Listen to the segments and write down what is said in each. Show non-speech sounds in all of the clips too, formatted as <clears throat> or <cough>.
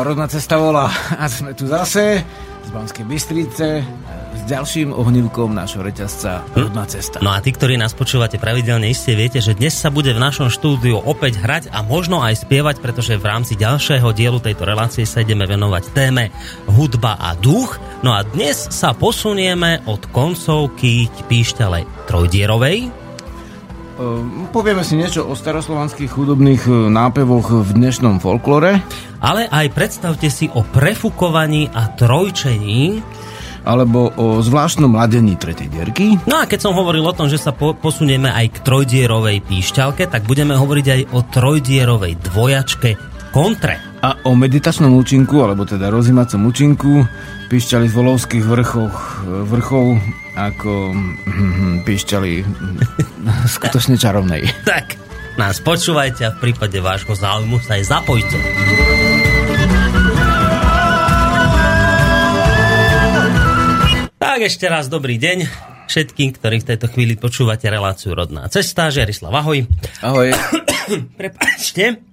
Rodná cesta volá. A sme tu zase z Banskej Bystrice s ďalším ohnívkom nášho reťazca Rodná cesta. No a tí, ktorí nás počúvate pravidelne, iste viete, že dnes sa bude v našom štúdiu opäť hrať a možno aj spievať, pretože v rámci ďalšieho dielu tejto relácie sa ideme venovať téme hudba a duch. No a dnes sa posunieme od koncovky píšťalej trojdierovej, Ehm, povieme si niečo o staroslovanských hudobných e, nápevoch v dnešnom folklore. Ale aj predstavte si o prefukovaní a trojčení. Alebo o zvláštnom ladení tretej dierky. No a keď som hovoril o tom, že sa po- posunieme aj k trojdierovej píšťalke, tak budeme hovoriť aj o trojdierovej dvojačke kontre. A o meditačnom účinku, alebo teda rozímacom účinku píšťali z volovských vrchoch, vrchov ako hm, píšťali <laughs> skutočne čarovnej. Tak, nás počúvajte a v prípade vášho záujmu sa aj zapojte. Tak ešte raz dobrý deň všetkým, ktorí v tejto chvíli počúvate reláciu Rodná cesta. Žiarislav, ahoj. Ahoj. <coughs> Prepačte,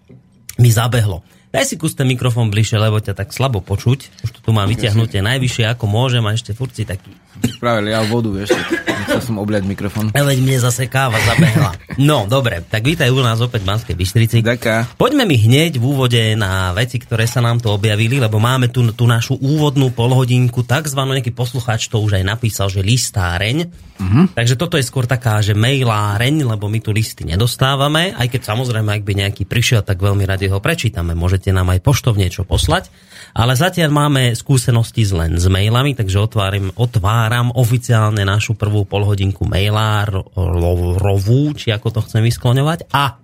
mi zabehlo. Daj si kus ten mikrofón bližšie, lebo ťa tak slabo počuť. Už to tu mám vyťahnuté najvyššie, ako môžem a ešte furt si taký Práve lial vodu, vieš. Chcel som obliať mikrofón. Ale veď mne zase káva zabehla. No, dobre, tak vítaj u nás opäť v Banskej Bystrici. Ďaká. Poďme mi hneď v úvode na veci, ktoré sa nám tu objavili, lebo máme tu tú našu úvodnú polhodinku, takzvanú nejaký poslucháč to už aj napísal, že listáreň. Uh-huh. Takže toto je skôr taká, že mailáreň, lebo my tu listy nedostávame, aj keď samozrejme, ak by nejaký prišiel, tak veľmi radi ho prečítame. Môžete nám aj poštov niečo poslať. Ale zatiaľ máme skúsenosti len s mailami, takže otváram, otváram oficiálne našu prvú polhodinku mailárovú, či ako to chcem vyskloňovať. A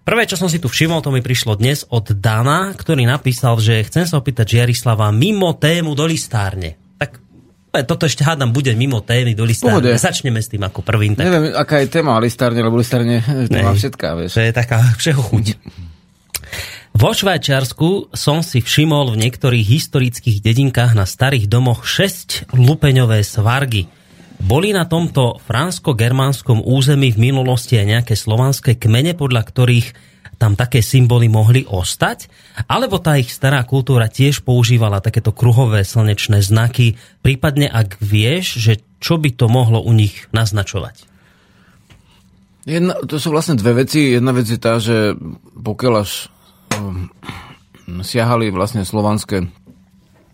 Prvé, čo som si tu všimol, to mi prišlo dnes od Dana, ktorý napísal, že chcem sa opýtať Žiarislava mimo tému do listárne. Tak toto ešte hádam bude mimo témy do listárne. Pohode. Začneme s tým ako prvým. Tak Neviem, aká je téma listárne, lebo listárne to má všetká, vieš. to je taká <laughs> všeho chuť. Vo Švajčiarsku som si všimol v niektorých historických dedinkách na starých domoch 6 lupeňové svargy. Boli na tomto fransko-germánskom území v minulosti aj nejaké slovanské kmene, podľa ktorých tam také symboly mohli ostať? Alebo tá ich stará kultúra tiež používala takéto kruhové slnečné znaky? Prípadne ak vieš, že čo by to mohlo u nich naznačovať? Jedna, to sú vlastne dve veci. Jedna vec je tá, že pokiaľ až siahali vlastne slovanské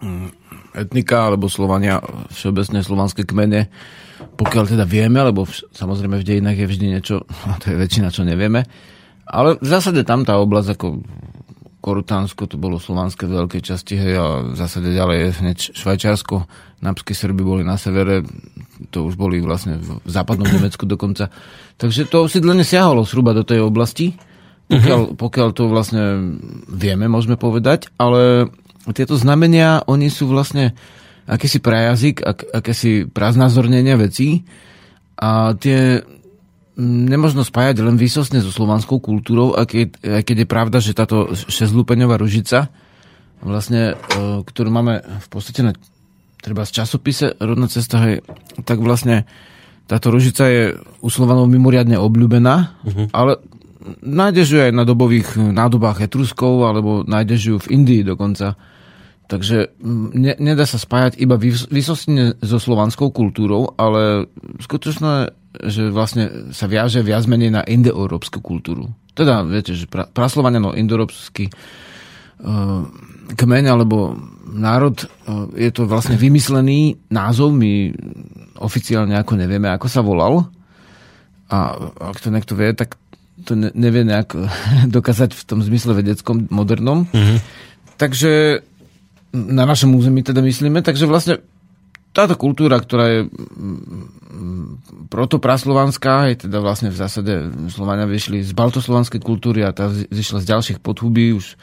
um, etnika, alebo Slovania, všeobecne slovanské kmene, pokiaľ teda vieme, lebo vš- samozrejme v dejinách je vždy niečo, <laughs> a to je väčšina, čo nevieme, ale v zásade tam tá oblasť ako Korutánsko, to bolo slovanské v veľkej časti, hej, a v zásade ďalej je hneď Švajčiarsko, napskí Srby boli na severe, to už boli vlastne v západnom Nemecku dokonca. Takže to osídlenie siahalo zhruba do tej oblasti, pokiaľ, pokiaľ to vlastne vieme, môžeme povedať, ale tieto znamenia, oni sú vlastne akýsi prajazyk, ak, akési praznázornenia vecí a tie nemožno spájať len výsostne so slovanskou kultúrou, aj keď, aj keď je pravda, že táto šesťlupeňová ružica, vlastne, e, ktorú máme v podstate na treba z časopise Rodná cesta, hej, tak vlastne táto ružica je u Slovanov mimoriadne obľúbená, uh-huh. ale nájdeš ju aj na dobových nádobách etruskov, alebo nájdeš ju v Indii dokonca. Takže ne, nedá sa spájať iba vys- vysostne so slovanskou kultúrou, ale skutočné, že vlastne sa viaže viac menej na indoeurópsku kultúru. Teda, viete, že pra, praslovania, no indoeurópsky uh, kmeň alebo národ, uh, je to vlastne vymyslený názov, my oficiálne ako nevieme, ako sa volal. A ak to niekto vie, tak to ne, nevie nejak <laughs> dokázať v tom zmysle vedeckom, modernom. Mm-hmm. Takže na našom území teda myslíme, takže vlastne táto kultúra, ktorá je mm, protopraslovanská, je teda vlastne v zásade Slovania vyšli z baltoslovanskej kultúry a tá zišla z ďalších podhubí už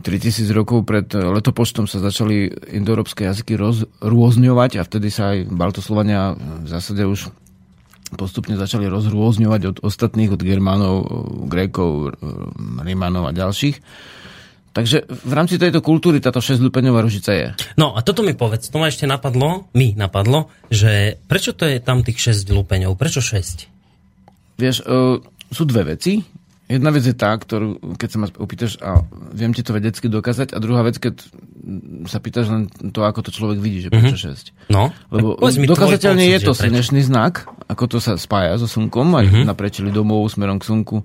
3000 rokov pred letopočtom sa začali indoeurópske jazyky rozrôzňovať a vtedy sa aj baltoslovania v zásade už postupne začali rozrôzňovať od ostatných, od Germánov, Grékov, Rímanov a ďalších. Takže v rámci tejto kultúry táto 6-lupeňová ružica je. No a toto mi povedz, to ma ešte napadlo, mi napadlo, že prečo to je tam tých 6 lupeňov? Prečo 6? Vieš, uh, sú dve veci. jedna vec je tá, ktorú, keď sa ma opýtaš a viem ti to vedecky dokázať, a druhá vec, keď sa pýtaš len to, ako to človek vidí, že prečo mm-hmm. 6. No, Lebo dokázateľne je to slnečný znak, ako to sa spája so slnkom, aj mm-hmm. na prečeli domov smerom k slnku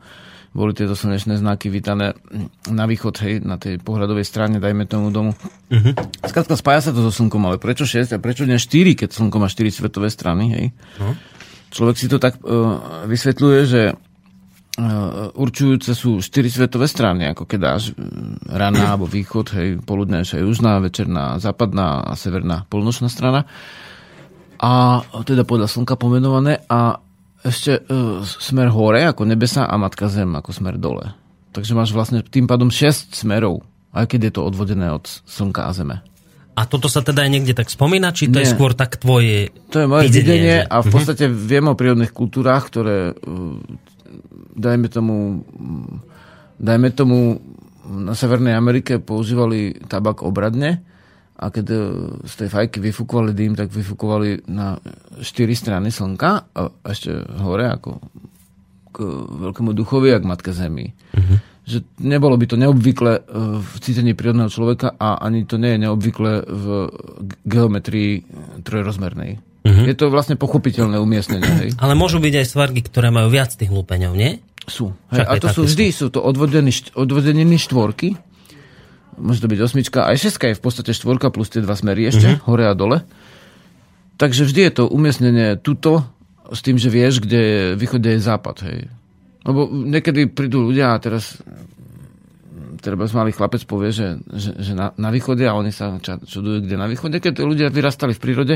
boli tieto slnečné znaky vítané na východ, hej, na tej pohľadovej strane, dajme tomu domu. Uh-huh. Skladka, spája sa to so slnkom, ale prečo 6 a prečo nie 4, keď slnko má 4 svetové strany, hej? Uh-huh. Človek si to tak uh, vysvetľuje, že uh, určujúce sú 4 svetové strany, ako keď dáš uh, rana alebo východ, hej, poludnejšia južná, večerná, západná a severná polnočná strana. A teda podľa slnka pomenované a ešte uh, smer hore ako nebesa a matka zem ako smer dole. Takže máš vlastne tým pádom 6 smerov, aj keď je to odvodené od slnka a zeme. A toto sa teda aj niekde tak spomína, či to Nie. je skôr tak tvoje To je moje videnie, že... a v mhm. podstate uh-huh. viem o prírodných kultúrách, ktoré uh, dajme tomu dajme tomu na Severnej Amerike používali tabak obradne a keď e, z tej fajky vyfúkovali dým, tak vyfúkovali na štyri strany slnka a ešte hore ako k veľkému duchovi a k matke zemi. Uh-huh. Že nebolo by to neobvykle v cítení prírodného človeka a ani to nie je neobvykle v geometrii trojrozmernej. Uh-huh. Je to vlastne pochopiteľné umiestnenie. Hej. <clears throat> Ale môžu byť aj svargy, ktoré majú viac tých hlúpeňov, nie? Sú. Hej, a to sú vždy, sú to odvodeniny štvorky, môže to byť osmička, aj šeska je v podstate štvorka plus tie dva smery ešte, mm-hmm. hore a dole. Takže vždy je to umiestnenie tuto s tým, že vieš, kde je východ, kde je západ. Hej. Lebo niekedy prídu ľudia a teraz treba malý chlapec povie, že, že, že na, na východe a oni sa čudujú, kde na východe. Keď ľudia vyrastali v prírode,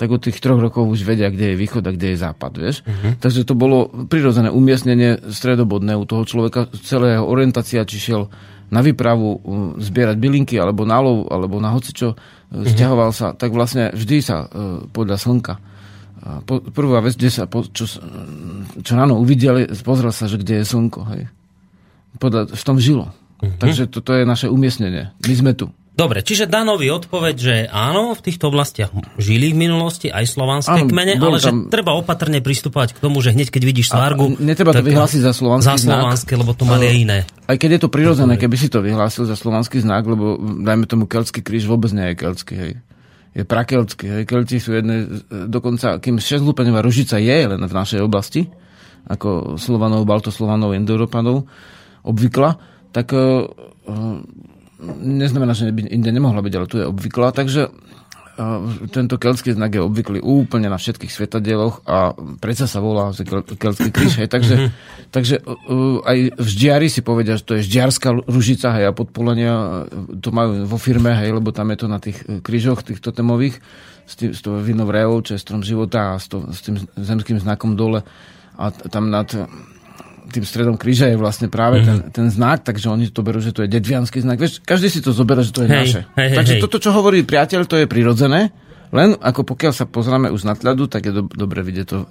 tak od tých troch rokov už vedia, kde je východ a kde je západ. Vieš? Uh-huh. Takže to bolo prirodzené umiestnenie stredobodné u toho človeka. Celá jeho orientácia, či šiel na výpravu uh, zbierať bylinky alebo na lov, alebo na hocičo, uh-huh. stiahoval sa, tak vlastne vždy sa uh, podľa slnka. Prvá vec, kde sa, čo, čo ráno uvideli, pozrel sa, že kde je slnko. Hej. Podľa, v tom žilo. Uh-huh. Takže toto je naše umiestnenie. My sme tu. Dobre, čiže Danovi odpoveď, že áno, v týchto oblastiach žili v minulosti aj slovanské áno, kmene, ale tam... že treba opatrne pristupovať k tomu, že hneď keď vidíš svargu... netreba to vyhlásiť za slovanský za slovanské, znak. lebo to mali aj iné. Aj keď je to prirodzené, keby si to vyhlásil za slovanský znak, lebo dajme tomu keltský kríž vôbec nie je keltský, hej. Je prakeltský, hej. Kelti sú jedné, dokonca, kým šestlúpeňová ružica je len v našej oblasti, ako Slovanov, Baltoslovanov, Indoeuropanov, obvykla, tak uh, neznamená, že by inde nemohla byť, ale tu je obvyklá, takže tento keltský znak je obvyklý úplne na všetkých svetadieloch a predsa sa volá keltský kríž, hej, <laughs> takže, takže uh, aj v ždiari si povedia, že to je ždiarská ružica, hej, a podpolenia to majú vo firme, hej, lebo tam je to na tých e, krížoch, tých totemových, s, tým, s tou vinou čo je strom života a s, to, s tým zemským znakom dole. A tam nad tým stredom kríža je vlastne práve mm-hmm. ten, ten znak, takže oni to berú, že to je dedvianský znak. Vieš, každý si to zoberá, že to je hej, naše. Hej, takže hej. toto, čo hovorí priateľ, to je prirodzené, len ako pokiaľ sa pozrieme už na tľadu, tak je do, dobre vidieť to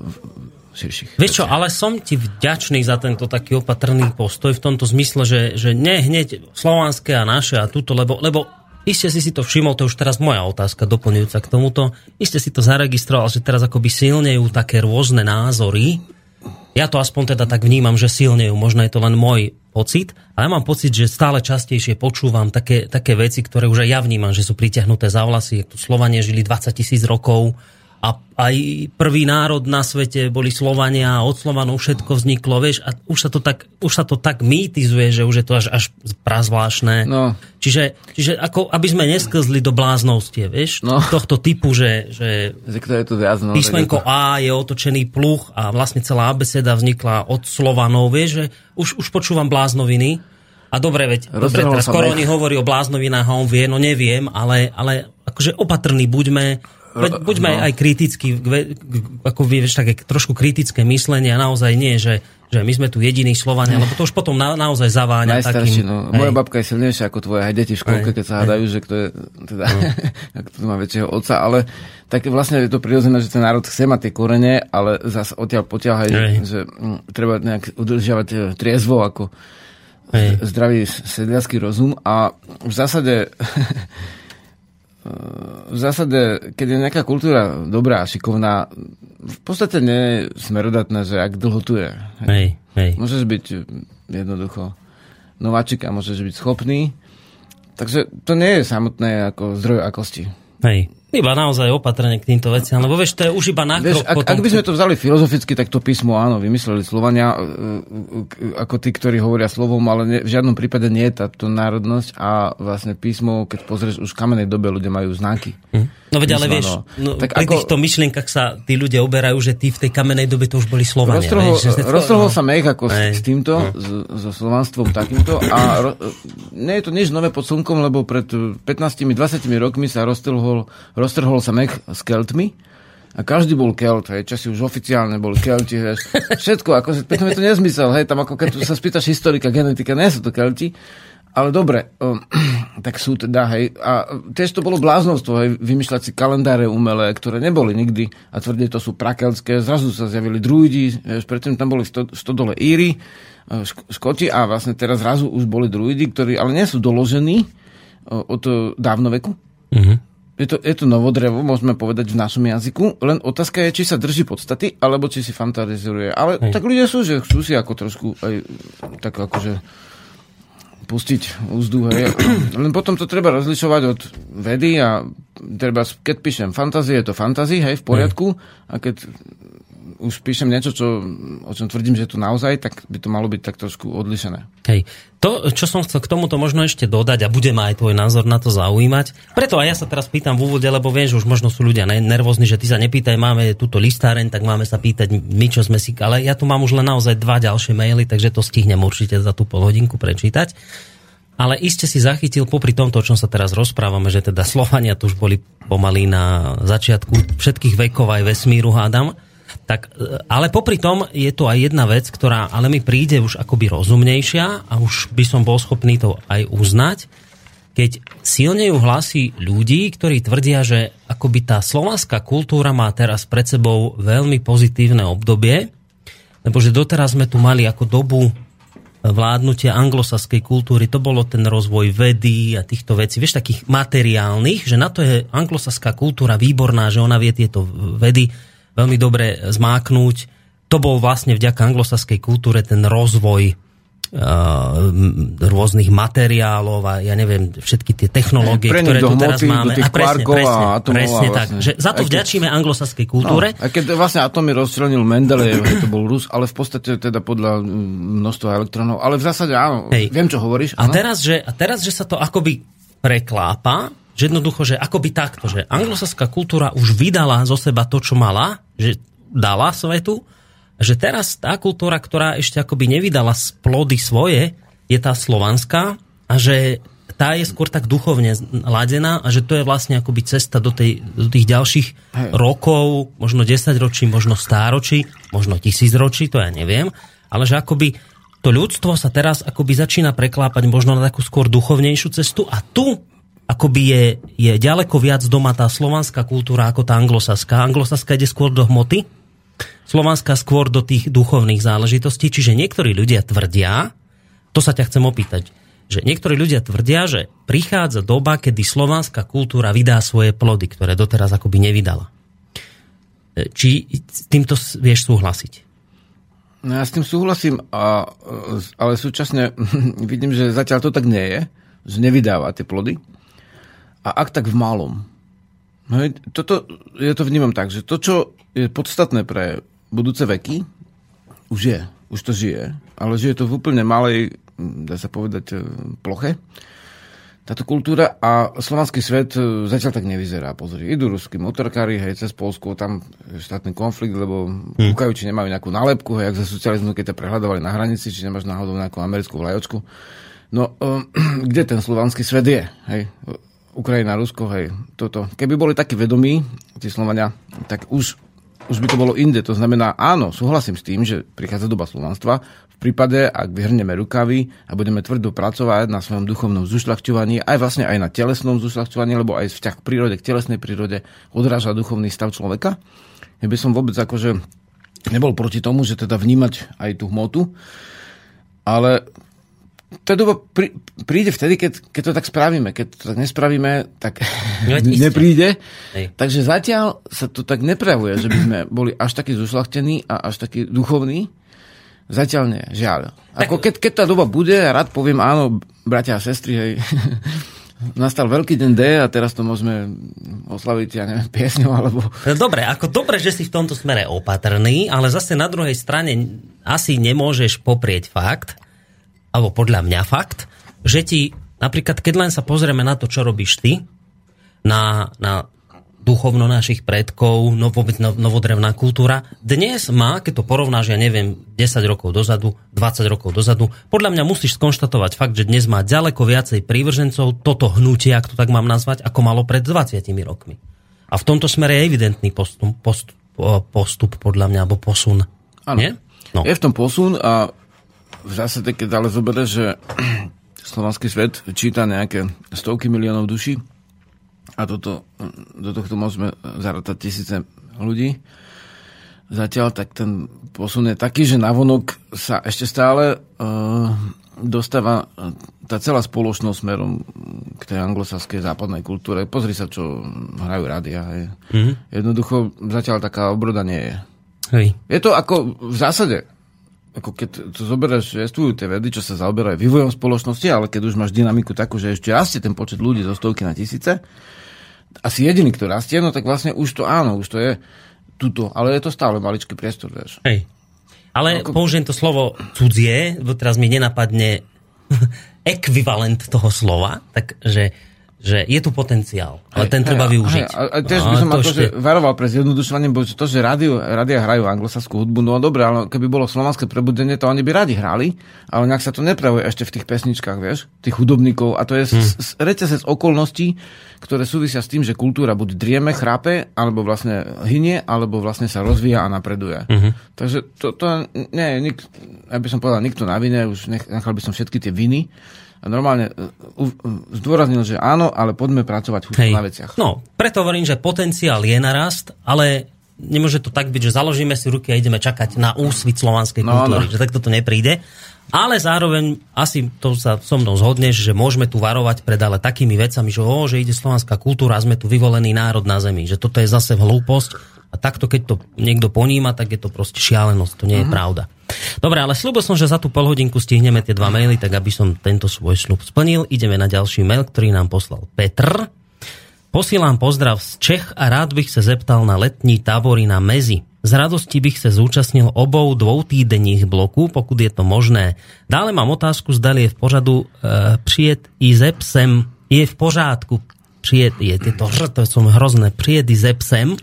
širších. Vieš čo, ale som ti vďačný za tento taký opatrný postoj v tomto zmysle, že, že nie hneď slovanské a naše a túto, lebo, lebo Iste si si to všimol, to je už teraz moja otázka doplňujúca k tomuto. Iste si to zaregistroval, že teraz akoby silnejú také rôzne názory ja to aspoň teda tak vnímam, že silnejú, možno je to len môj pocit, ale ja mám pocit, že stále častejšie počúvam také, také veci, ktoré už aj ja vnímam, že sú pritiahnuté za vlasy. Tu Slovanie žili 20 tisíc rokov, a aj prvý národ na svete boli Slovania a od Slovanov všetko vzniklo, vieš, a už sa to tak, už sa to tak mýtizuje, že už je to až, až prazvláštne. No. Čiže, čiže ako, aby sme nesklzli do bláznovstie, vieš, no. tohto typu, že, že je to viac, no, písmenko to... A je otočený pluch a vlastne celá abeceda vznikla od Slovanov, vieš, že už, už počúvam bláznoviny, a dobre, veď, dobre, teraz Koroni hovorí o bláznovinách a on vie, no neviem, ale, ale akože opatrní buďme, buďme no. aj kriticky, ako vieš, také trošku kritické myslenie a naozaj nie, že, že my sme tu jediní Slovania, lebo to už potom na, naozaj zaváňa takým... No. Moja babka je silnejšia ako tvoje, aj deti v školke, hej, keď sa hádajú, že kto je, teda, no. <laughs> ako to má väčšieho otca, ale tak vlastne je to prirodzené, že ten národ chce mať tie korene, ale zase odtiaľ potiaľ aj, že m, treba nejak udržiavať e, triezvo ako hej. zdravý sedliacký rozum a v zásade <laughs> v zásade, keď je nejaká kultúra dobrá, šikovná, v podstate nie je smerodatná, že ak dlho tu je. Hej, hej. Môžeš byť jednoducho nováčik a môžeš byť schopný. Takže to nie je samotné ako zdroj akosti. Hej. Iba naozaj opatrne k týmto veciam, lebo vieš, to je už iba nákrok. Vieš, ak, potom... ak by sme to vzali filozoficky, tak to písmo áno, vymysleli Slovania e, e, ako tí, ktorí hovoria slovom, ale ne, v žiadnom prípade nie je táto národnosť a vlastne písmo, keď pozrieš, už v kamenej dobe ľudia majú znaky. Hm. No veď, ale vieš, no, tak pri ako... týchto myšlienkach sa tí ľudia uberajú, že tí v tej kamenej dobe to už boli Slovania. Roztrhol, vieš, roztrhol no. sa mech ako s, s týmto, hm. so slovanstvom takýmto a ro, nie je to nič nové pod slnkom, lebo pred 15-20 rokmi sa roztrhol, roztrhol sa mech s Keltmi a každý bol Kelt, hej, časi už oficiálne boli Kelti, hej, všetko, ako, preto je to nezmysel, hej, tam ako keď sa spýtaš historika, genetika, nie sú to Kelti, ale dobre, um, <clears throat> tak sú teda, hej, a tiež to bolo bláznostvo, hej, vymýšľať si kalendáre umelé, ktoré neboli nikdy a tvrdie, to sú prakelské, zrazu sa zjavili druidi, vieš, predtým tam boli sto, stodole Íry, uh, Škoti a vlastne teraz zrazu už boli druidi, ktorí ale nie sú doložení uh, od uh, dávnoveku. Mm-hmm je to, je to novodrevo, môžeme povedať v našom jazyku, len otázka je, či sa drží podstaty, alebo či si fantazizuje. Ale Hej. tak ľudia sú, že chcú si ako trošku aj tak akože pustiť úzdu. Hej. <clears throat> Len potom to treba rozlišovať od vedy a treba, keď píšem fantázie, je to fantázie, hej, v poriadku. A keď už píšem niečo, čo, o čom tvrdím, že to naozaj, tak by to malo byť tak trošku odlišené. Hej. To, čo som chcel k tomuto možno ešte dodať a bude ma aj tvoj názor na to zaujímať. Preto aj ja sa teraz pýtam v úvode, lebo viem, že už možno sú ľudia nervózni, že ty sa nepýtaj, máme túto listáreň, tak máme sa pýtať my, čo sme si... Ale ja tu mám už len naozaj dva ďalšie maily, takže to stihnem určite za tú polhodinku prečítať. Ale iste si zachytil popri tomto, o čom sa teraz rozprávame, že teda Slovania tu už boli pomaly na začiatku všetkých vekov aj vesmíru, hádam tak, e, ale popri tom je to aj jedna vec, ktorá ale mi príde už akoby rozumnejšia a už by som bol schopný to aj uznať, keď silne ju hlási ľudí, ktorí tvrdia, že akoby tá slovanská kultúra má teraz pred sebou veľmi pozitívne obdobie, lebo že doteraz sme tu mali ako dobu vládnutia anglosaskej kultúry, to bolo ten rozvoj vedy a týchto vecí, vieš, takých materiálnych, že na to je anglosaská kultúra výborná, že ona vie tieto vedy veľmi dobre zmáknúť. To bol vlastne vďaka anglosaskej kultúre ten rozvoj uh, rôznych materiálov a ja neviem, všetky tie technológie, Pre ktoré tu teraz máme. A presne, presne, a presne tak. Vlastne. Že za to vďačíme anglosaskej kultúre. No, a keď vlastne atomy rozčlenil Mendelejev, to bol Rus, ale v podstate teda podľa množstva elektronov. Ale v zásade áno, Hej. viem, čo hovoríš. A teraz, že, a teraz, že sa to akoby preklápa, že jednoducho, že akoby takto, že anglosaská kultúra už vydala zo seba to, čo mala, že dala svetu, že teraz tá kultúra, ktorá ešte akoby nevydala plody svoje, je tá slovanská a že tá je skôr tak duchovne ladená a že to je vlastne akoby cesta do, tej, do tých ďalších Hej. rokov, možno 10 ročí, možno stáročí, možno tisíc ročí, to ja neviem, ale že akoby to ľudstvo sa teraz akoby začína preklápať možno na takú skôr duchovnejšiu cestu a tu akoby je, je ďaleko viac doma tá slovanská kultúra ako tá anglosaská. Anglosaská ide skôr do hmoty, slovanská skôr do tých duchovných záležitostí. Čiže niektorí ľudia tvrdia, to sa ťa chcem opýtať, že niektorí ľudia tvrdia, že prichádza doba, kedy slovanská kultúra vydá svoje plody, ktoré doteraz akoby nevydala. E, či s týmto vieš súhlasiť? No ja s tým súhlasím, a, ale súčasne <laughs> vidím, že zatiaľ to tak nie je, že nevydáva tie plody. A ak tak v malom. No, toto, ja to vnímam tak, že to, čo je podstatné pre budúce veky, už je, už to žije, ale žije to v úplne malej, dá sa povedať, e, ploche. Táto kultúra a slovanský svet e, zatiaľ tak nevyzerá. Pozri, idú ruskí motorkári, hej, cez Polsku, tam je štátny konflikt, lebo hmm. kúkajú, či nemajú nejakú nálepku, hej, jak za socializmu, keď to prehľadovali na hranici, či nemáš náhodou nejakú americkú vlajočku. No, um, <clears throat> kde ten slovanský svet je? Hej? Ukrajina, Rusko, hej, toto. Keby boli takí vedomí, tí Slovania, tak už, už by to bolo inde. To znamená, áno, súhlasím s tým, že prichádza doba slovanstva. V prípade, ak vyhrneme rukavy a budeme tvrdo pracovať na svojom duchovnom zušľachťovaní, aj vlastne aj na telesnom zušľachťovaní, lebo aj vzťah k prírode, k telesnej prírode odráža duchovný stav človeka. Ja by som vôbec akože nebol proti tomu, že teda vnímať aj tú hmotu, ale tá doba prí, príde vtedy, keď, keď to tak spravíme. Keď to tak nespravíme, tak no, <laughs> nepríde. Hej. Takže zatiaľ sa to tak neprejavuje, že by sme boli až takí zušlachtení a až takí duchovní. Zatiaľ nie, žiaľ. Ako keď, keď tá doba bude, rád poviem áno, bratia a sestry, hej, <laughs> nastal veľký deň D a teraz to môžeme oslaviť, ja neviem, piesňou alebo... Dobre, ako dobre, že si v tomto smere opatrný, ale zase na druhej strane asi nemôžeš poprieť fakt, alebo podľa mňa fakt, že ti napríklad, keď len sa pozrieme na to, čo robíš ty, na, na duchovno našich predkov, no, vôbec no, novodrevná kultúra. Dnes má, keď to porovnáš, ja neviem, 10 rokov dozadu, 20 rokov dozadu, podľa mňa musíš skonštatovať fakt, že dnes má ďaleko viacej prívržencov toto hnutie, ak to tak mám nazvať, ako malo pred 20 rokmi. A v tomto smere je evidentný postup, postup, postup podľa mňa, alebo posun. Ano. Nie? No. Je v tom posun a v zásade, keď ale zoberieš, že <clears throat> slovanský svet číta nejaké stovky miliónov duší, a toto, do tohto môžeme zarátať tisíce ľudí. Zatiaľ tak ten posun je taký, že navonok sa ešte stále uh, dostáva tá celá spoločnosť smerom k tej anglosaskej západnej kultúre. Pozri sa, čo hrajú rádia. Mm-hmm. Jednoducho zatiaľ taká obroda nie je. Hej. Je to ako v zásade, ako keď to zoberieš, existujú tie vedy, čo sa zaoberajú vývojom spoločnosti, ale keď už máš dynamiku takú, že ešte rastie ten počet ľudí zo stovky na tisíce, asi jediný, kto rastie, no tak vlastne už to áno, už to je tuto, ale je to stále maličký priestor, vieš. Hej. Ale Ako... použijem to slovo cudzie, teraz mi nenapadne <laughs> ekvivalent toho slova, takže že je tu potenciál, ale hej, ten treba hej, využiť. Hej, a, tiež by som to ešte... varoval pre zjednodušovanie, bo to, že rádio, rádia hrajú anglosaskú hudbu, no dobre, ale keby bolo slovanské prebudenie, to oni by radi hrali, ale nejak sa to nepravuje ešte v tých pesničkách, vieš, tých hudobníkov. A to je hmm. reťazec okolností, ktoré súvisia s tým, že kultúra buď drieme, chrápe, alebo vlastne hynie, alebo vlastne sa rozvíja a napreduje. Hmm. Takže to, to nie je, nik, ja by som povedal, nikto na vine, už nechal by som všetky tie viny, normálne uh, zdôraznil, že áno, ale poďme pracovať Hej. na veciach. No, preto hovorím, že potenciál je narast, ale nemôže to tak byť, že založíme si ruky a ideme čakať na úsvit slovanskej no, kultúry, no. že takto to nepríde. Ale zároveň asi to sa so mnou zhodneš, že môžeme tu varovať pred ale takými vecami, že, o, že ide slovanská kultúra a sme tu vyvolený národ na zemi, že toto je zase hlúposť a takto keď to niekto poníma, tak je to proste šialenosť, to nie je uh-huh. pravda. Dobre, ale slúbil som, že za tú polhodinku stihneme tie dva maily, tak aby som tento svoj slub splnil. Ideme na ďalší mail, ktorý nám poslal Petr. Posílám pozdrav z Čech a rád bych sa zeptal na letní tábory na Mezi. Z radosti bych sa zúčastnil obou dvoutýdenních bloků, pokud je to možné. Dále mám otázku, zdali je v pořadu e, přijet i ze psem. Je v pořádku přijet, je, je to, to som hrozné, přijet i ze psem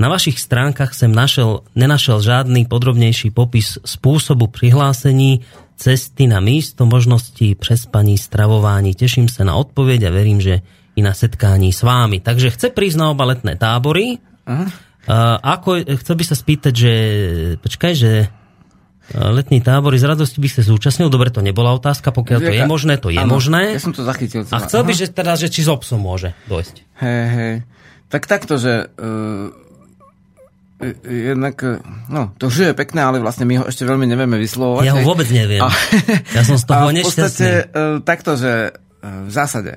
na vašich stránkach som našel, nenašel žádný podrobnejší popis spôsobu prihlásení, cesty na místo, možností prespaní, stravování. Teším sa na odpoveď a verím, že i na setkání s vámi. Takže chce prísť na oba letné tábory. Aha. Ako, chcel by sa spýtať, že počkaj, že letní tábory z radosti by sa zúčastnil. Dobre, to nebola otázka, pokiaľ to je možné, to je ano, možné. Ja som to zachytil. A chcel by, že teda, že či s obsom môže dojsť. Hej, hej. Tak takto, že uh, jednak, no, to už je pekné, ale vlastne my ho ešte veľmi nevieme vyslovovať. Ja ho vôbec neviem. A, ja som z toho a v podstate takto, že v zásade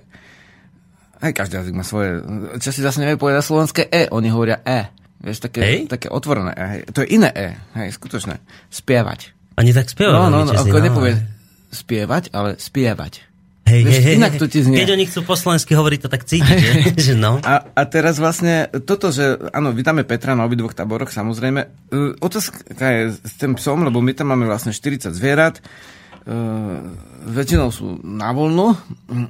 aj každý jazyk má svoje, čo si zase nevie povedať slovenské E, oni hovoria E. Vieš, také, hej? také otvorené E. Hej. To je iné E, hej, skutočné. Spievať. Ani tak spievať. No, no, no, ako no, nepovie spievať, ale spievať. Hej, hej, hej, inak to ti znie. Keď oni chcú po slovensky hovoriť, to tak cítiť, že? <laughs> že no. a, a teraz vlastne toto, že áno, vítame Petra na obidvoch táboroch, samozrejme. Uh, otázka je s tým psom, lebo my tam máme vlastne 40 zvierat, uh, väčšinou sú na voľno,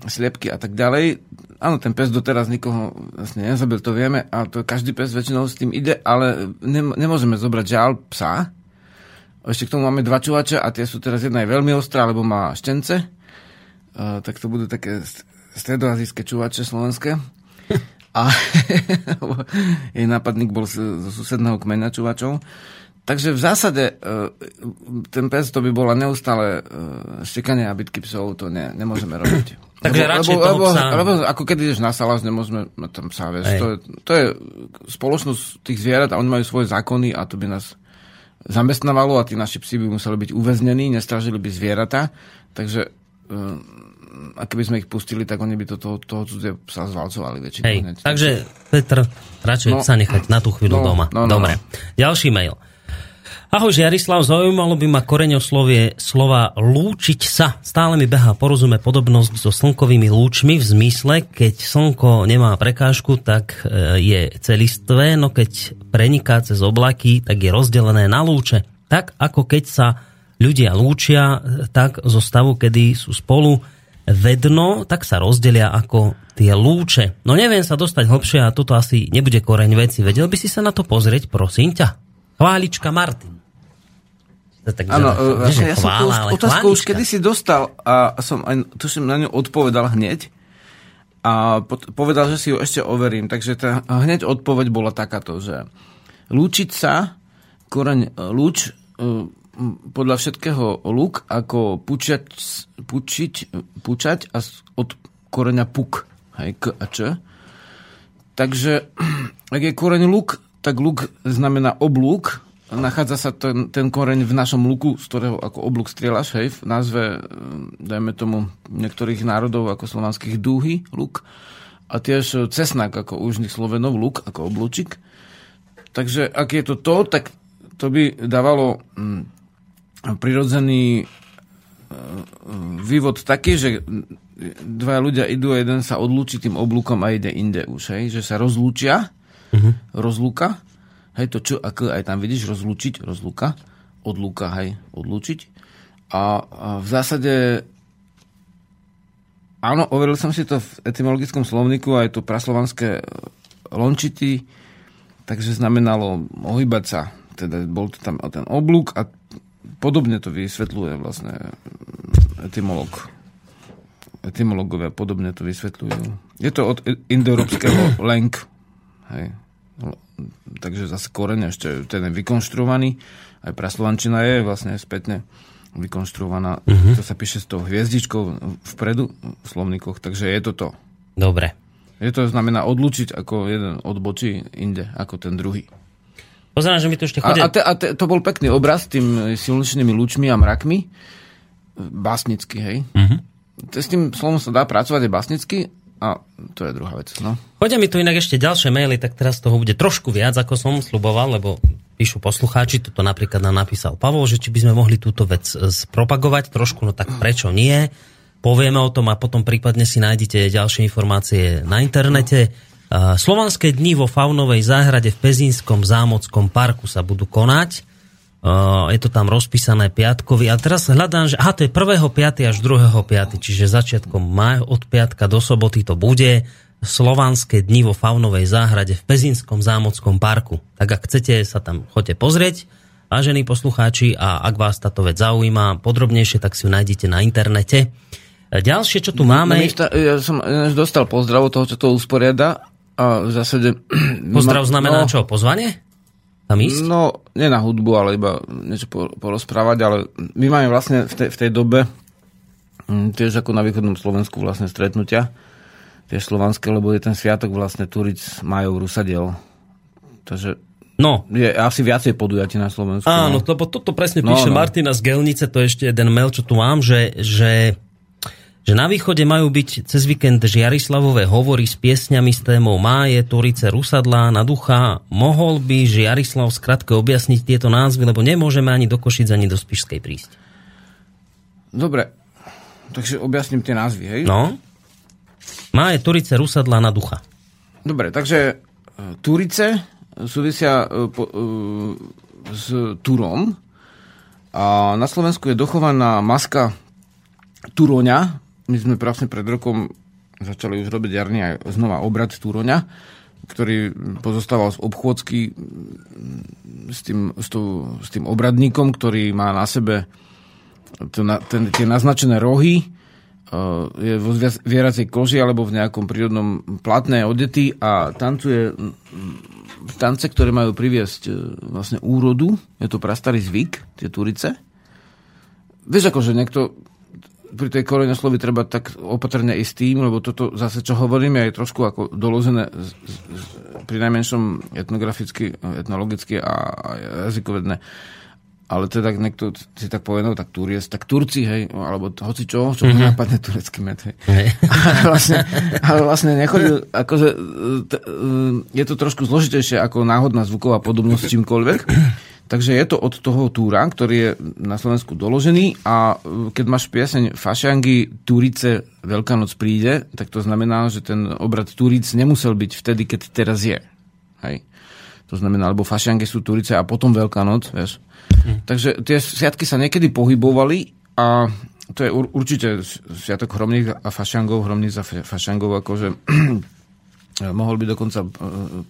sliepky a tak ďalej. Áno, ten pes doteraz nikoho vlastne nezabil, to vieme, a to každý pes väčšinou s tým ide, ale ne, nemôžeme zobrať žiaľ psa. Ešte k tomu máme dva čuvače a tie sú teraz jedna je veľmi ostrá, lebo má štence tak to budú také stredoazijské čuvače slovenské. A <laughs> jej nápadník bol zo susedného kmeňa čuvačov. Takže v zásade e, ten pes to by bola neustále e, štekanie a bitky psov, to ne, nemôžeme robiť. <clears throat> Takže lebo, radšej lebo, lebo, psa... lebo, ako keď ideš na saláž, nemôžeme mať tam psa, vieš. To je, to je spoločnosť tých zvierat a oni majú svoje zákony a to by nás zamestnávalo a tí naši psi by museli byť uväznení, nestražili by zvieratá. Takže a keby sme ich pustili, tak oni by to toho, toho cudzie sa zvalcovali väčšinou. Hej, takže Petr, radšej no, sa nechať na tú chvíľu no, doma. No, no, Dobre. No. Ďalší mail. Ahoj Jarislav, zaujímalo by ma koreňoslovie slova lúčiť sa. Stále mi behá porozume podobnosť so slnkovými lúčmi v zmysle, keď slnko nemá prekážku, tak e, je celistvé, no keď preniká cez oblaky, tak je rozdelené na lúče. Tak ako keď sa ľudia lúčia, tak zo stavu, kedy sú spolu vedno, tak sa rozdelia ako tie lúče. No neviem sa dostať hlbšie a toto asi nebude koreň veci. Vedel by si sa na to pozrieť, prosím ťa? Chválička Martin. Áno, e, ja som tú otázku už kedy si dostal a som aj, tuším, na ňu odpovedal hneď a povedal, že si ju ešte overím. Takže tá hneď odpoveď bola takáto, že lúčiť sa, koreň e, lúč, e, podľa všetkého lúk, ako pučať, pučiť, pučať a od koreňa puk, hej, k a č. Takže, <clears throat> ak je koreň lúk, tak lúk znamená oblúk, nachádza sa ten, ten koreň v našom luku, z ktorého ako oblúk strieľaš, hej, v názve, dajme tomu, niektorých národov ako slovanských dúhy, luk, a tiež cesnak ako úžnych Slovenov, luk, ako oblúčik. Takže ak je to to, tak to by dávalo prirodzený e, vývod taký, že dva ľudia idú a jeden sa odlúči tým oblúkom a ide inde už, hej, že sa rozlúčia, uh-huh. rozlúka Hej, to čo, ako aj tam vidíš, rozlúčiť, rozlúka, odlúka, hej, odlúčiť. A, a v zásade áno, overil som si to v etymologickom slovníku, aj to praslovanské e, lončity, takže znamenalo ohybať sa. Teda bol to tam ten oblúk a podobne to vysvetľuje vlastne etymolog. Etymologovia podobne to vysvetľujú. Je to od indoeurópskeho <clears throat> lenk. Hej takže zase koreň ešte ten je vykonštruovaný. Aj praslovančina je vlastne spätne vykonštruovaná. Uh-huh. To sa píše s tou hviezdičkou vpredu v slovníkoch, takže je to to. Dobre. Je to znamená odlučiť ako jeden odbočí inde, ako ten druhý. Pozerám, že mi tu ešte chodia... A, a, te, a te, to bol pekný obraz s tým silnečnými lúčmi a mrakmi. Básnicky, hej. Uh-huh. S tým slovom sa dá pracovať aj básnicky, a to je druhá vec. No. Chodia mi tu inak ešte ďalšie maily, tak teraz toho bude trošku viac, ako som sluboval, lebo píšu poslucháči, toto napríklad nám napísal Pavol, že či by sme mohli túto vec spropagovať trošku, no tak prečo nie? Povieme o tom a potom prípadne si nájdete ďalšie informácie na internete. Slovanské dni vo Faunovej záhrade v Pezínskom zámockom parku sa budú konať. Je to tam rozpísané piatkovi. A teraz hľadám, že aha, to je 1.5. až 2.5. Čiže začiatkom maj, od piatka do soboty to bude slovanské dni vo Faunovej záhrade v Pezinskom zámockom parku. Tak ak chcete sa tam choďte pozrieť, vážení poslucháči, a ak vás táto vec zaujíma podrobnejšie, tak si ju nájdete na internete. Ďalšie, čo tu máme... No, ja som dostal pozdrav od toho, čo to usporiada a v zásade... <clears throat> Pozdrav znamená no, čo? Pozvanie? tam ísť? No, nie na hudbu, ale iba niečo porozprávať, ale my máme vlastne v tej, v tej dobe mm, tiež ako na východnom Slovensku vlastne stretnutia, tiež slovanské, lebo je ten sviatok vlastne Turic Majov Rusadiel. Takže No. Je asi viacej podujatí na Slovensku. Áno, no. lebo toto presne píše no, no. Martina z Gelnice, to je ešte jeden mail, čo tu mám, že, že že na východe majú byť cez víkend Žiarislavové hovory s piesňami s témou Máje, Torice, Rusadlá, na ducha. Mohol by Žiarislav skratke objasniť tieto názvy, lebo nemôžeme ani do Košic, ani do Spišskej prísť. Dobre, takže objasním tie názvy, hej? No. Máje, Torice, Rusadlá, na ducha. Dobre, takže e, Turice súvisia e, po, e, s Turom a na Slovensku je dochovaná maska Turoňa, my sme vlastne pred rokom začali už robiť jarný aj znova obrad Túroňa, ktorý pozostával z obchôdzky s tým, s, tým, s tým obradníkom, ktorý má na sebe ten, ten, tie naznačené rohy, e, je vo zvieracej koži alebo v nejakom prírodnom platné odety a tancuje v tance, ktoré majú priviesť e, vlastne úrodu. Je to prastarý zvyk, tie turice. Vieš, akože niekto pri tej koreňoslovi treba tak opatrne ísť tým, lebo toto zase, čo hovoríme, je trošku ako doložené pri najmenšom etnograficky, etnologicky a, a jazykovedné. Ale teda niekto si tak povedal, tak Turies, tak Turci, hej, alebo hoci čo, čo mm-hmm. napadne turecký med, hej. hej. <laughs> ale, vlastne, ale vlastne nechodil, akože, t, je to trošku zložitejšie ako náhodná zvuková podobnosť s čímkoľvek. Takže je to od toho túra, ktorý je na Slovensku doložený a e, keď máš pieseň Fašangy Túrice Veľkanoc príde, tak to znamená, že ten obrad Túric nemusel byť vtedy, keď teraz je. Hej. To znamená, alebo Fašangy sú Túrice a potom Veľkanoc, vieš. Hm. Takže tie sviatky sa niekedy pohybovali a to je určite sviatok hromných a fašangov, hromných za fašangov, akože <clears throat> mohol byť dokonca e,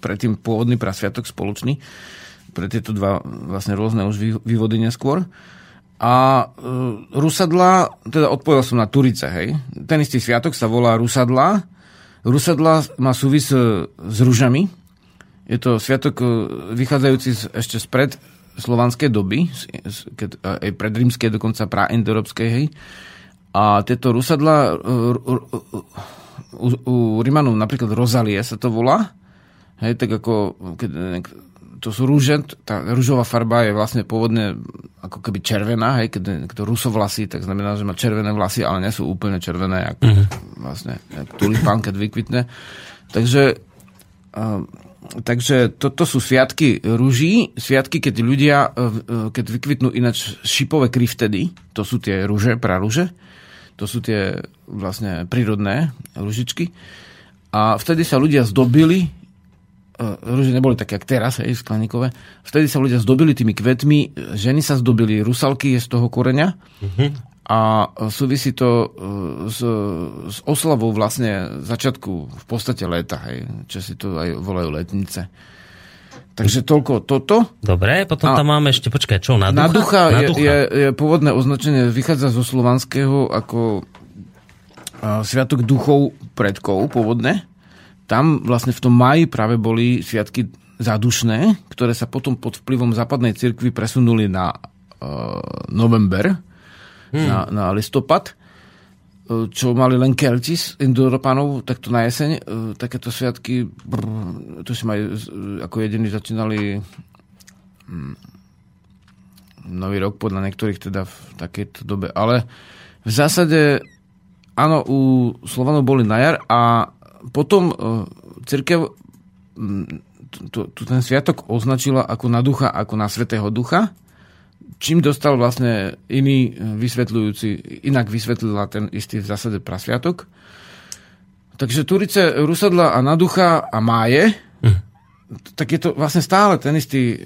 predtým pôvodný prasviatok spoločný pre tieto dva vlastne rôzne už vývody neskôr. A e, Rusadla, teda odpovedal som na Turice, hej. Ten istý sviatok sa volá Rusadla. Rusadla má súvis e, s rúžami. Je to sviatok e, vychádzajúci z, ešte spred slovanskej doby, keď, aj pred dokonca praindoeurópskej, hej. A tieto Rusadla e, u, u Rimanov napríklad Rozalie sa to volá, hej, tak ako keď to sú rúže, tá rúžová farba je vlastne pôvodne ako keby červená, hej, keď, keď to rusovlasy, tak znamená, že má červené vlasy, ale nie sú úplne červené, ako mm-hmm. vlastne ako tulipán, keď vykvitne. Takže, uh, takže toto to sú sviatky rúží, sviatky, keď ľudia, uh, keď vykvitnú ináč šipové kryvtedy, to sú tie rúže, prarúže, to sú tie vlastne prírodné rúžičky. A vtedy sa ľudia zdobili rúže neboli také, ako teraz, hej, skleníkové. Vtedy sa ľudia zdobili tými kvetmi, ženy sa zdobili, rusalky je z toho koreňa mm-hmm. a súvisí to e, s, s oslavou vlastne začiatku v podstate léta, hej, čo si to aj volajú letnice. Takže toľko toto. Dobre, potom a tam máme ešte, počkaj, čo, na ducha? Na ducha, na ducha. Je, je, je pôvodné označenie, vychádza zo slovanského ako Sviatok duchov predkov pôvodne tam vlastne v tom maji práve boli sviatky zádušné, ktoré sa potom pod vplyvom západnej cirkvi presunuli na uh, november, hmm. na, na listopad, uh, čo mali len Kelti z Indoeurópanov takto na jeseň. Uh, takéto sviatky, brr, to si majú, ako jediní začínali um, nový rok podľa niektorých teda v takejto dobe. Ale v zásade áno, u Slovanov boli na jar a potom e, církev ten sviatok označila ako na ducha, ako na svetého ducha, čím dostal vlastne iný e, vysvetľujúci, inak vysvetlila ten istý v zásade prasviatok. Takže Turice, Rusadla a na ducha a máje, hm. tak je to vlastne stále ten istý e,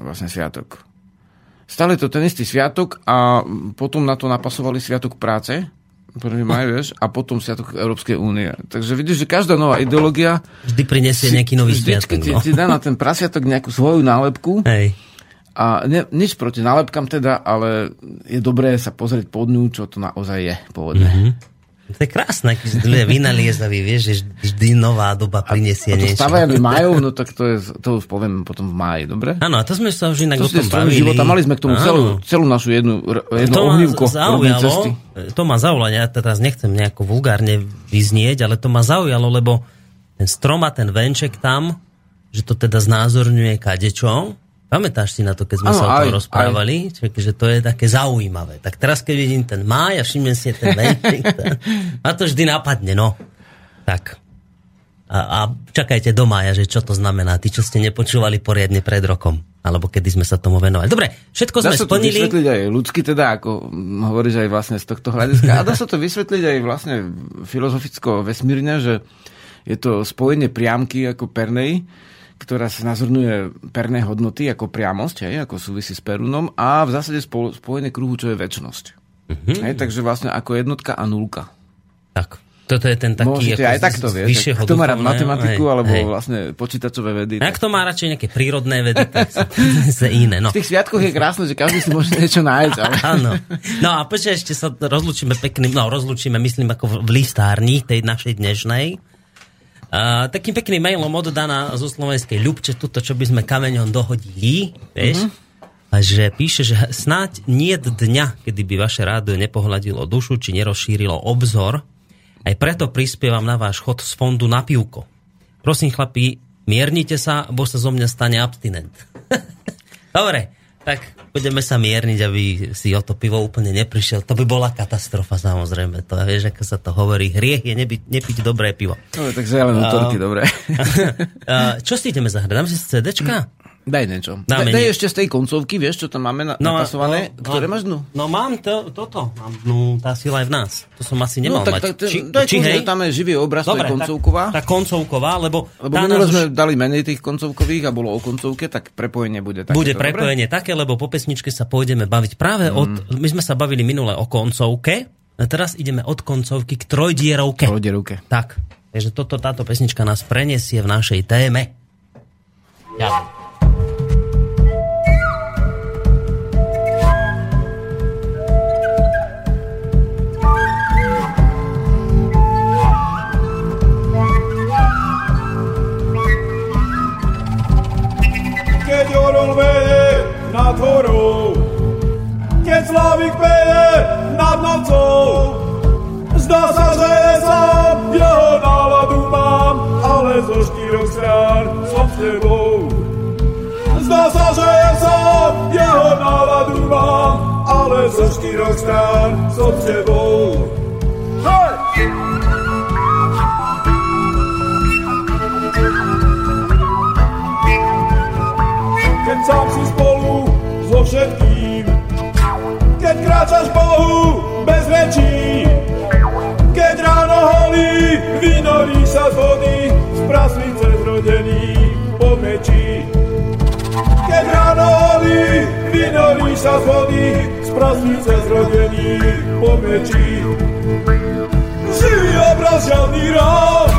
vlastne sviatok. Stále to ten istý sviatok a potom na to napasovali sviatok práce, 1. maj, vieš, a potom Sviatok Európskej únie. Takže vidíš, že každá nová ideológia... Vždy prinesie nejaký nový sviatok. Ti, no. ti dá na ten prasiatok nejakú svoju nálepku. Hej. A ne, nič proti nálepkám teda, ale je dobré sa pozrieť pod ňu, čo to naozaj je pôvodne. Mm-hmm. To je krásne, keď ľudia vynaliezaví, vieš, že vždy nová doba prinesie a, niečo. Stavajali majú, no tak to, je, to už poviem potom v máji, dobre? Áno, a to sme sa už inak to o tom bavili. Života, mali sme k tomu celú, celú našu jednu, jednu to ohnívko. Zaujalo, to ma zaujalo, ja teraz nechcem nejako vulgárne vyznieť, ale to ma zaujalo, lebo ten strom a ten venček tam, že to teda znázorňuje kadečo, Pamätáš si na to, keď sme ano, sa o tom aj, rozprávali? Aj. Že to je také zaujímavé. Tak teraz, keď vidím ten máj a všimnem si ten venček, <laughs> ma to vždy napadne, no. Tak. A, a čakajte do mája, že čo to znamená. Tí, čo ste nepočúvali poriadne pred rokom. Alebo kedy sme sa tomu venovali. Dobre, všetko dá sme sa splnili. Dá sa to vysvetliť aj ľudsky, teda, ako hovoríš aj vlastne z tohto hľadiska. A dá sa to vysvetliť aj vlastne filozoficko vesmírne, že je to spojenie priamky ako pernej, ktorá sa nazorňuje perné hodnoty ako priamosť, hej, ako súvisí s perunom a v zásade spojené kruhu, čo je väčnosť. Mm-hmm. Hej, takže vlastne ako jednotka a nulka. Tak. Toto je ten taký... Môžete ako aj takto, vieš. Kto má rád matematiku, hej, alebo hej. vlastne počítačové vedy. Ak to má radšej nejaké prírodné vedy, tak sa <laughs> iné. No. V tých sviatkoch je krásne, že každý si môže niečo nájsť. Ale... <laughs> Áno. No a počkaj, ešte sa rozlučíme pekným, no rozlučíme, myslím, ako v listárni tej našej dnešnej takým pekným mailom oddaná zo slovenskej Ľubče, tuto, čo by sme kameňom dohodili, vieš? A že píše, že snáď nie dňa, kedy by vaše rádio nepohľadilo dušu, či nerozšírilo obzor. Aj preto prispievam na váš chod z fondu na pivko. Prosím, chlapi, miernite sa, bo sa zo mňa stane abstinent. <laughs> Dobre, tak budeme sa mierniť, aby si o to pivo úplne neprišiel. To by bola katastrofa, samozrejme. To vieš, ako sa to hovorí. Hriech je nebyť, nepiť dobré pivo. No, takže ja len uh, dobre. <laughs> uh, čo si ideme zahrať? Dám si CDčka? <clears throat> Daj niečo. Dáme Daj, daj ešte z tej koncovky, vieš, čo tam máme na, No, napasované? no, ktoré no. máš dnu? No mám to, toto. Mám dnu, tá sila je v nás. To som asi nemal No tak, mať. tak, či, daj či hej? tam je živý obraz, to je Dobre, koncovková. Tak, tak koncovková, lebo, Lebo tá minule sme už dali menej tých koncovkových a bolo o koncovke, tak prepojenie bude také. bude prepojenie také, lebo po pesničke sa pôjdeme baviť práve Mm. od... My sme sa bavili minule o koncovke, a teraz ideme od koncovky k trojdierovke. Prode ruke. Tak, takže toto, táto pesnička nás preniesie v našej téme. Ja. Nad horou, keď Slavik peje nad nocou. Zdá sa, že je sám, jeho náladu mám, ale zo štyroch strán som s tebou. Zdá sa, že je sám, jeho náladu mám, ale zo štyroch strán som s tebou. Hej! keď sám si spolu so všetkým. Keď kráčaš Bohu bez rečí, keď ráno holí, vynorí sa z vody, z praslice zrodený po mečí. Keď ráno holí, vynorí sa z vody, z praslice zrodený po mečí. Živý obraz, žiadny rok,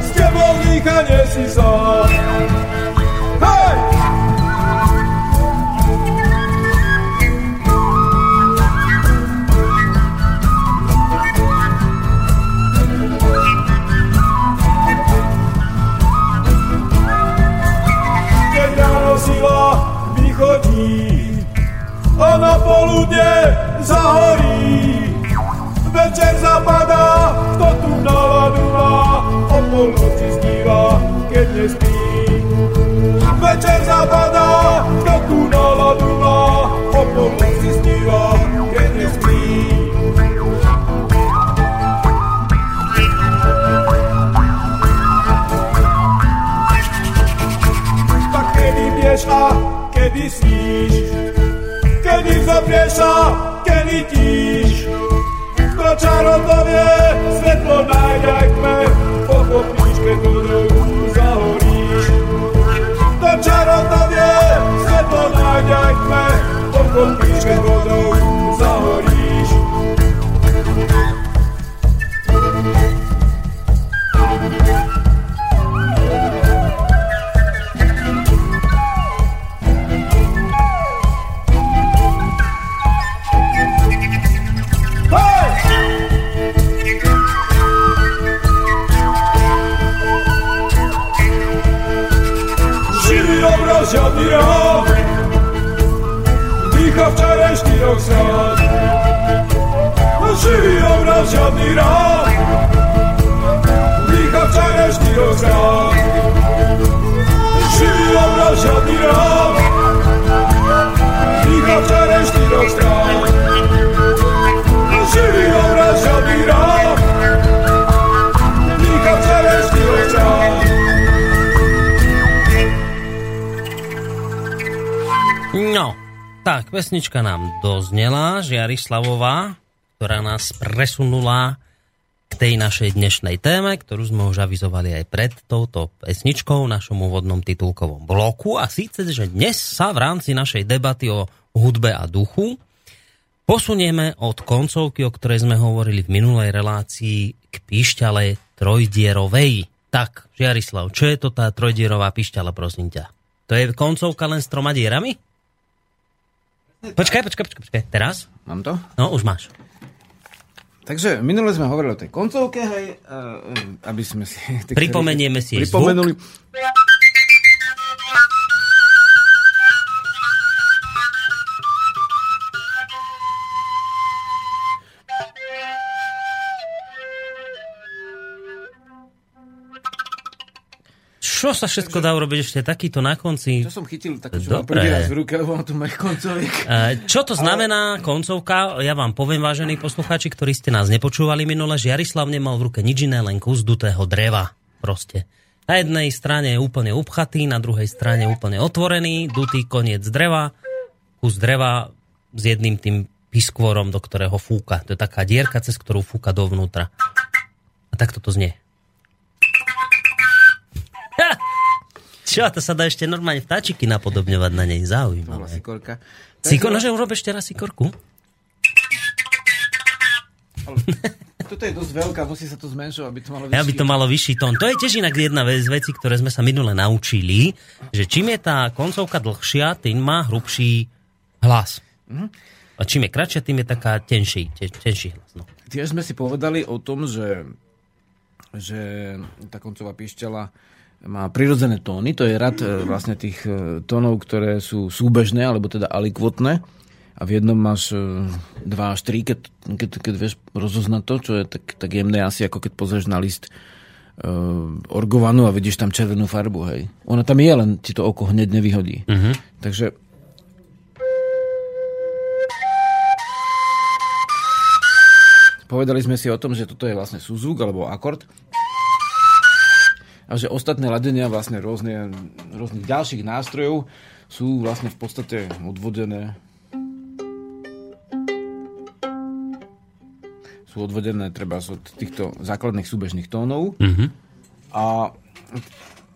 s tebou dýchanie si sám. A na poludne zahorí. Večer zapadá, kto tu náladu má, o polnoci sníva, keď nespí. Večer zapadá, kto tu náladu má, o polnoci kedy sníš, kedy zaprieš a kedy tíš. Kto čarotovie, svetlo nájde aj tme, pochopíš, keď vodou zahoríš. Kto čarotovie, svetlo nájde aj tme, pochopíš. Včera štyroch strán Živý obraz, žiadny rok Dýcha včera štyroch strán Živý obraz, žiadny rok Dýcha včera štyroch tak, pesnička nám doznela, Žiarislavová, ktorá nás presunula k tej našej dnešnej téme, ktorú sme už avizovali aj pred touto pesničkou v našom úvodnom titulkovom bloku. A síce, že dnes sa v rámci našej debaty o hudbe a duchu posunieme od koncovky, o ktorej sme hovorili v minulej relácii, k píšťale trojdierovej. Tak, Žiarislav, čo je to tá trojdierová píšťala, prosím ťa? To je koncovka len s troma dierami? Počkaj, počkaj, počkaj, počkaj. Teraz? Mám to? No, už máš. Takže minule sme hovorili o tej koncovke, hej, uh, aby sme si... <laughs> Pripomenieme si Pripomenuli. Čo sa všetko dá urobiť ešte takýto na konci? Čo som chytil takú, čo mám Dobre. prvý raz v ruke, lebo tu koncoviek. E, Čo to znamená koncovka? Ja vám poviem, vážení poslucháči, ktorí ste nás nepočúvali minule, že Jarislav nemal v ruke nič iné, len kus dutého dreva. Proste. Na jednej strane je úplne upchatý, na druhej strane úplne otvorený, dutý koniec dreva, kus dreva s jedným tým piskvorom, do ktorého fúka. To je taká dierka, cez ktorú fúka dovnútra. A takto to znie. Čo, to sa dá ešte normálne vtáčiky napodobňovať na nej. Zaujímavé. Sikorka. Sikor, nože urobíš ešte raz sikorku? Toto je dosť veľká, musí sa to zmenšovať, aby to malo Aby to malo vyšší tón. To je tiež inak jedna vec veci, ktoré sme sa minule naučili, že čím je tá koncovka dlhšia, tým má hrubší hlas. A čím je kratšia, tým je taká tenší, te, tenší hlas. No. Tiež sme si povedali o tom, že, že tá koncová píšťala má prirodzené tóny, to je rad e, vlastne tých e, tónov, ktoré sú súbežné, alebo teda alikvotné a v jednom máš 2 e, až 3, keď, keď, keď vieš rozoznať to, čo je tak, tak jemné asi ako keď pozrieš na list uh, orgovanú a vidíš tam červenú farbu, hej. Ona tam je, len ti to oko hneď nevyhodí. Mhm. Takže povedali sme si o tom, že toto je vlastne súzvuk alebo akord a že ostatné ladenia vlastne rôzne, rôznych ďalších nástrojov sú vlastne v podstate odvodené sú odvodené treba od týchto základných súbežných tónov. Mhm. A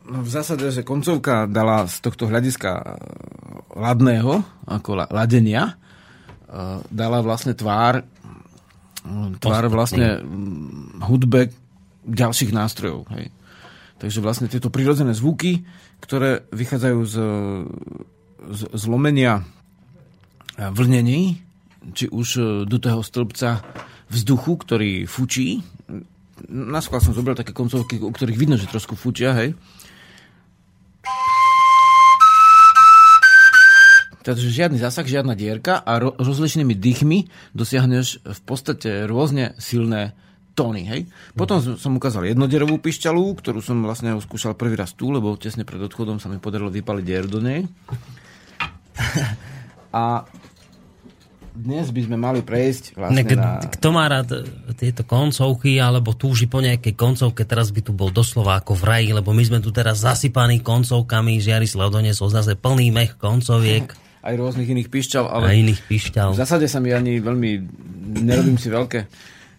v zásade, že koncovka dala z tohto hľadiska e, ladného, ako la- ladenia, e, dala vlastne tvár e, tvár vlastne hudbe ďalších nástrojov. Hej. Takže vlastne tieto prirodzené zvuky, ktoré vychádzajú z, z zlomenia vlnení, či už do toho stĺpca vzduchu, ktorý fučí. Na skôr som zobral také koncovky, u ktorých vidno, že trošku fučia, hej. Takže žiadny zásah, žiadna dierka a ro- rozličnými dýchmi dosiahneš v podstate rôzne silné tóny, hej. Potom mm. som ukázal jednodierovú pišťalu, ktorú som vlastne skúšal prvý raz tu, lebo tesne pred odchodom sa mi podarilo vypaliť dier do nej. <laughs> a dnes by sme mali prejsť vlastne Ne, na... Kto má rád tieto koncovky, alebo túži po nejakej koncovke, teraz by tu bol doslova ako v raji, lebo my sme tu teraz zasypaní koncovkami, žiari sa doniesol zase plný mech koncoviek <laughs> Aj rôznych iných pišťal, ale a iných pišťal. v zásade sa mi ani veľmi... Nerobím si veľké,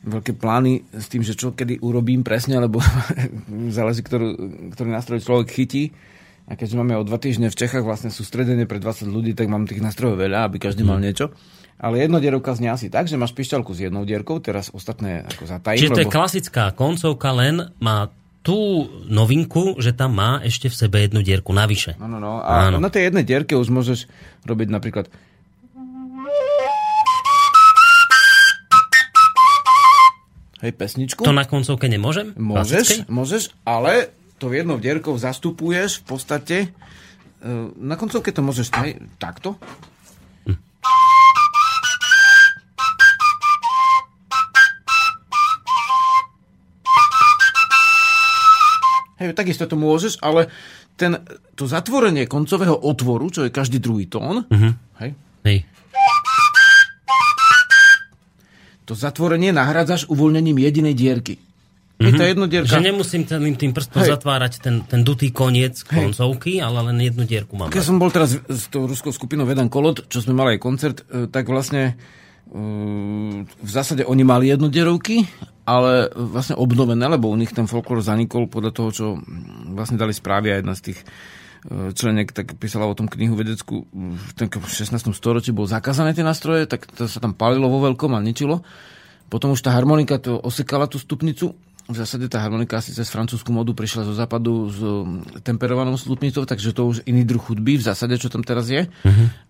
veľké plány s tým, že čo kedy urobím presne, lebo <laughs> záleží, ktorú, ktorý nástroj človek chytí. A keďže máme o dva týždne v Čechách vlastne sústredenie pre 20 ľudí, tak mám tých nástrojov veľa, aby každý mal niečo. Ale jednodierovka znie asi tak, že máš pišťalku s jednou dierkou, teraz ostatné ako zatajím. Čiže to je lebo... klasická koncovka, len má tú novinku, že tam má ešte v sebe jednu dierku navyše. No, no, no. A Áno. na tej jednej dierke už môžeš robiť napríklad Hej, pesničku. To na koncovke nemôžem? Môžeš, Klasickej? môžeš, ale to jednou dierkou zastupuješ v podstate. e, Na koncovke to môžeš aj takto. Hej, takisto to môžeš, ale ten, to zatvorenie koncového otvoru, čo je každý druhý tón, hej, Hej. To zatvorenie nahradzaš uvoľnením jedinej dierky. Je to jedno dierka. Že nemusím tým, tým prstom Hej. zatvárať ten, ten dutý koniec koncovky, ale len jednu dierku mám. Keď som bol teraz s tou ruskou skupinou Vedan Kolot, čo sme mali aj koncert, e, tak vlastne e, v zásade oni mali jednodierovky, ale vlastne obnovené, lebo u nich ten folklór zanikol podľa toho, čo vlastne dali správy a jedna z tých členek tak písala o tom knihu vedeckú v tom 16. storočí bol zakázané tie nástroje, tak to sa tam palilo vo veľkom a ničilo. Potom už tá harmonika to osekala tú stupnicu. V zásade tá harmonika asi cez francúzsku modu prišla zo západu s mm, temperovanou stupnicou, takže to už iný druh hudby v zásade, čo tam teraz je.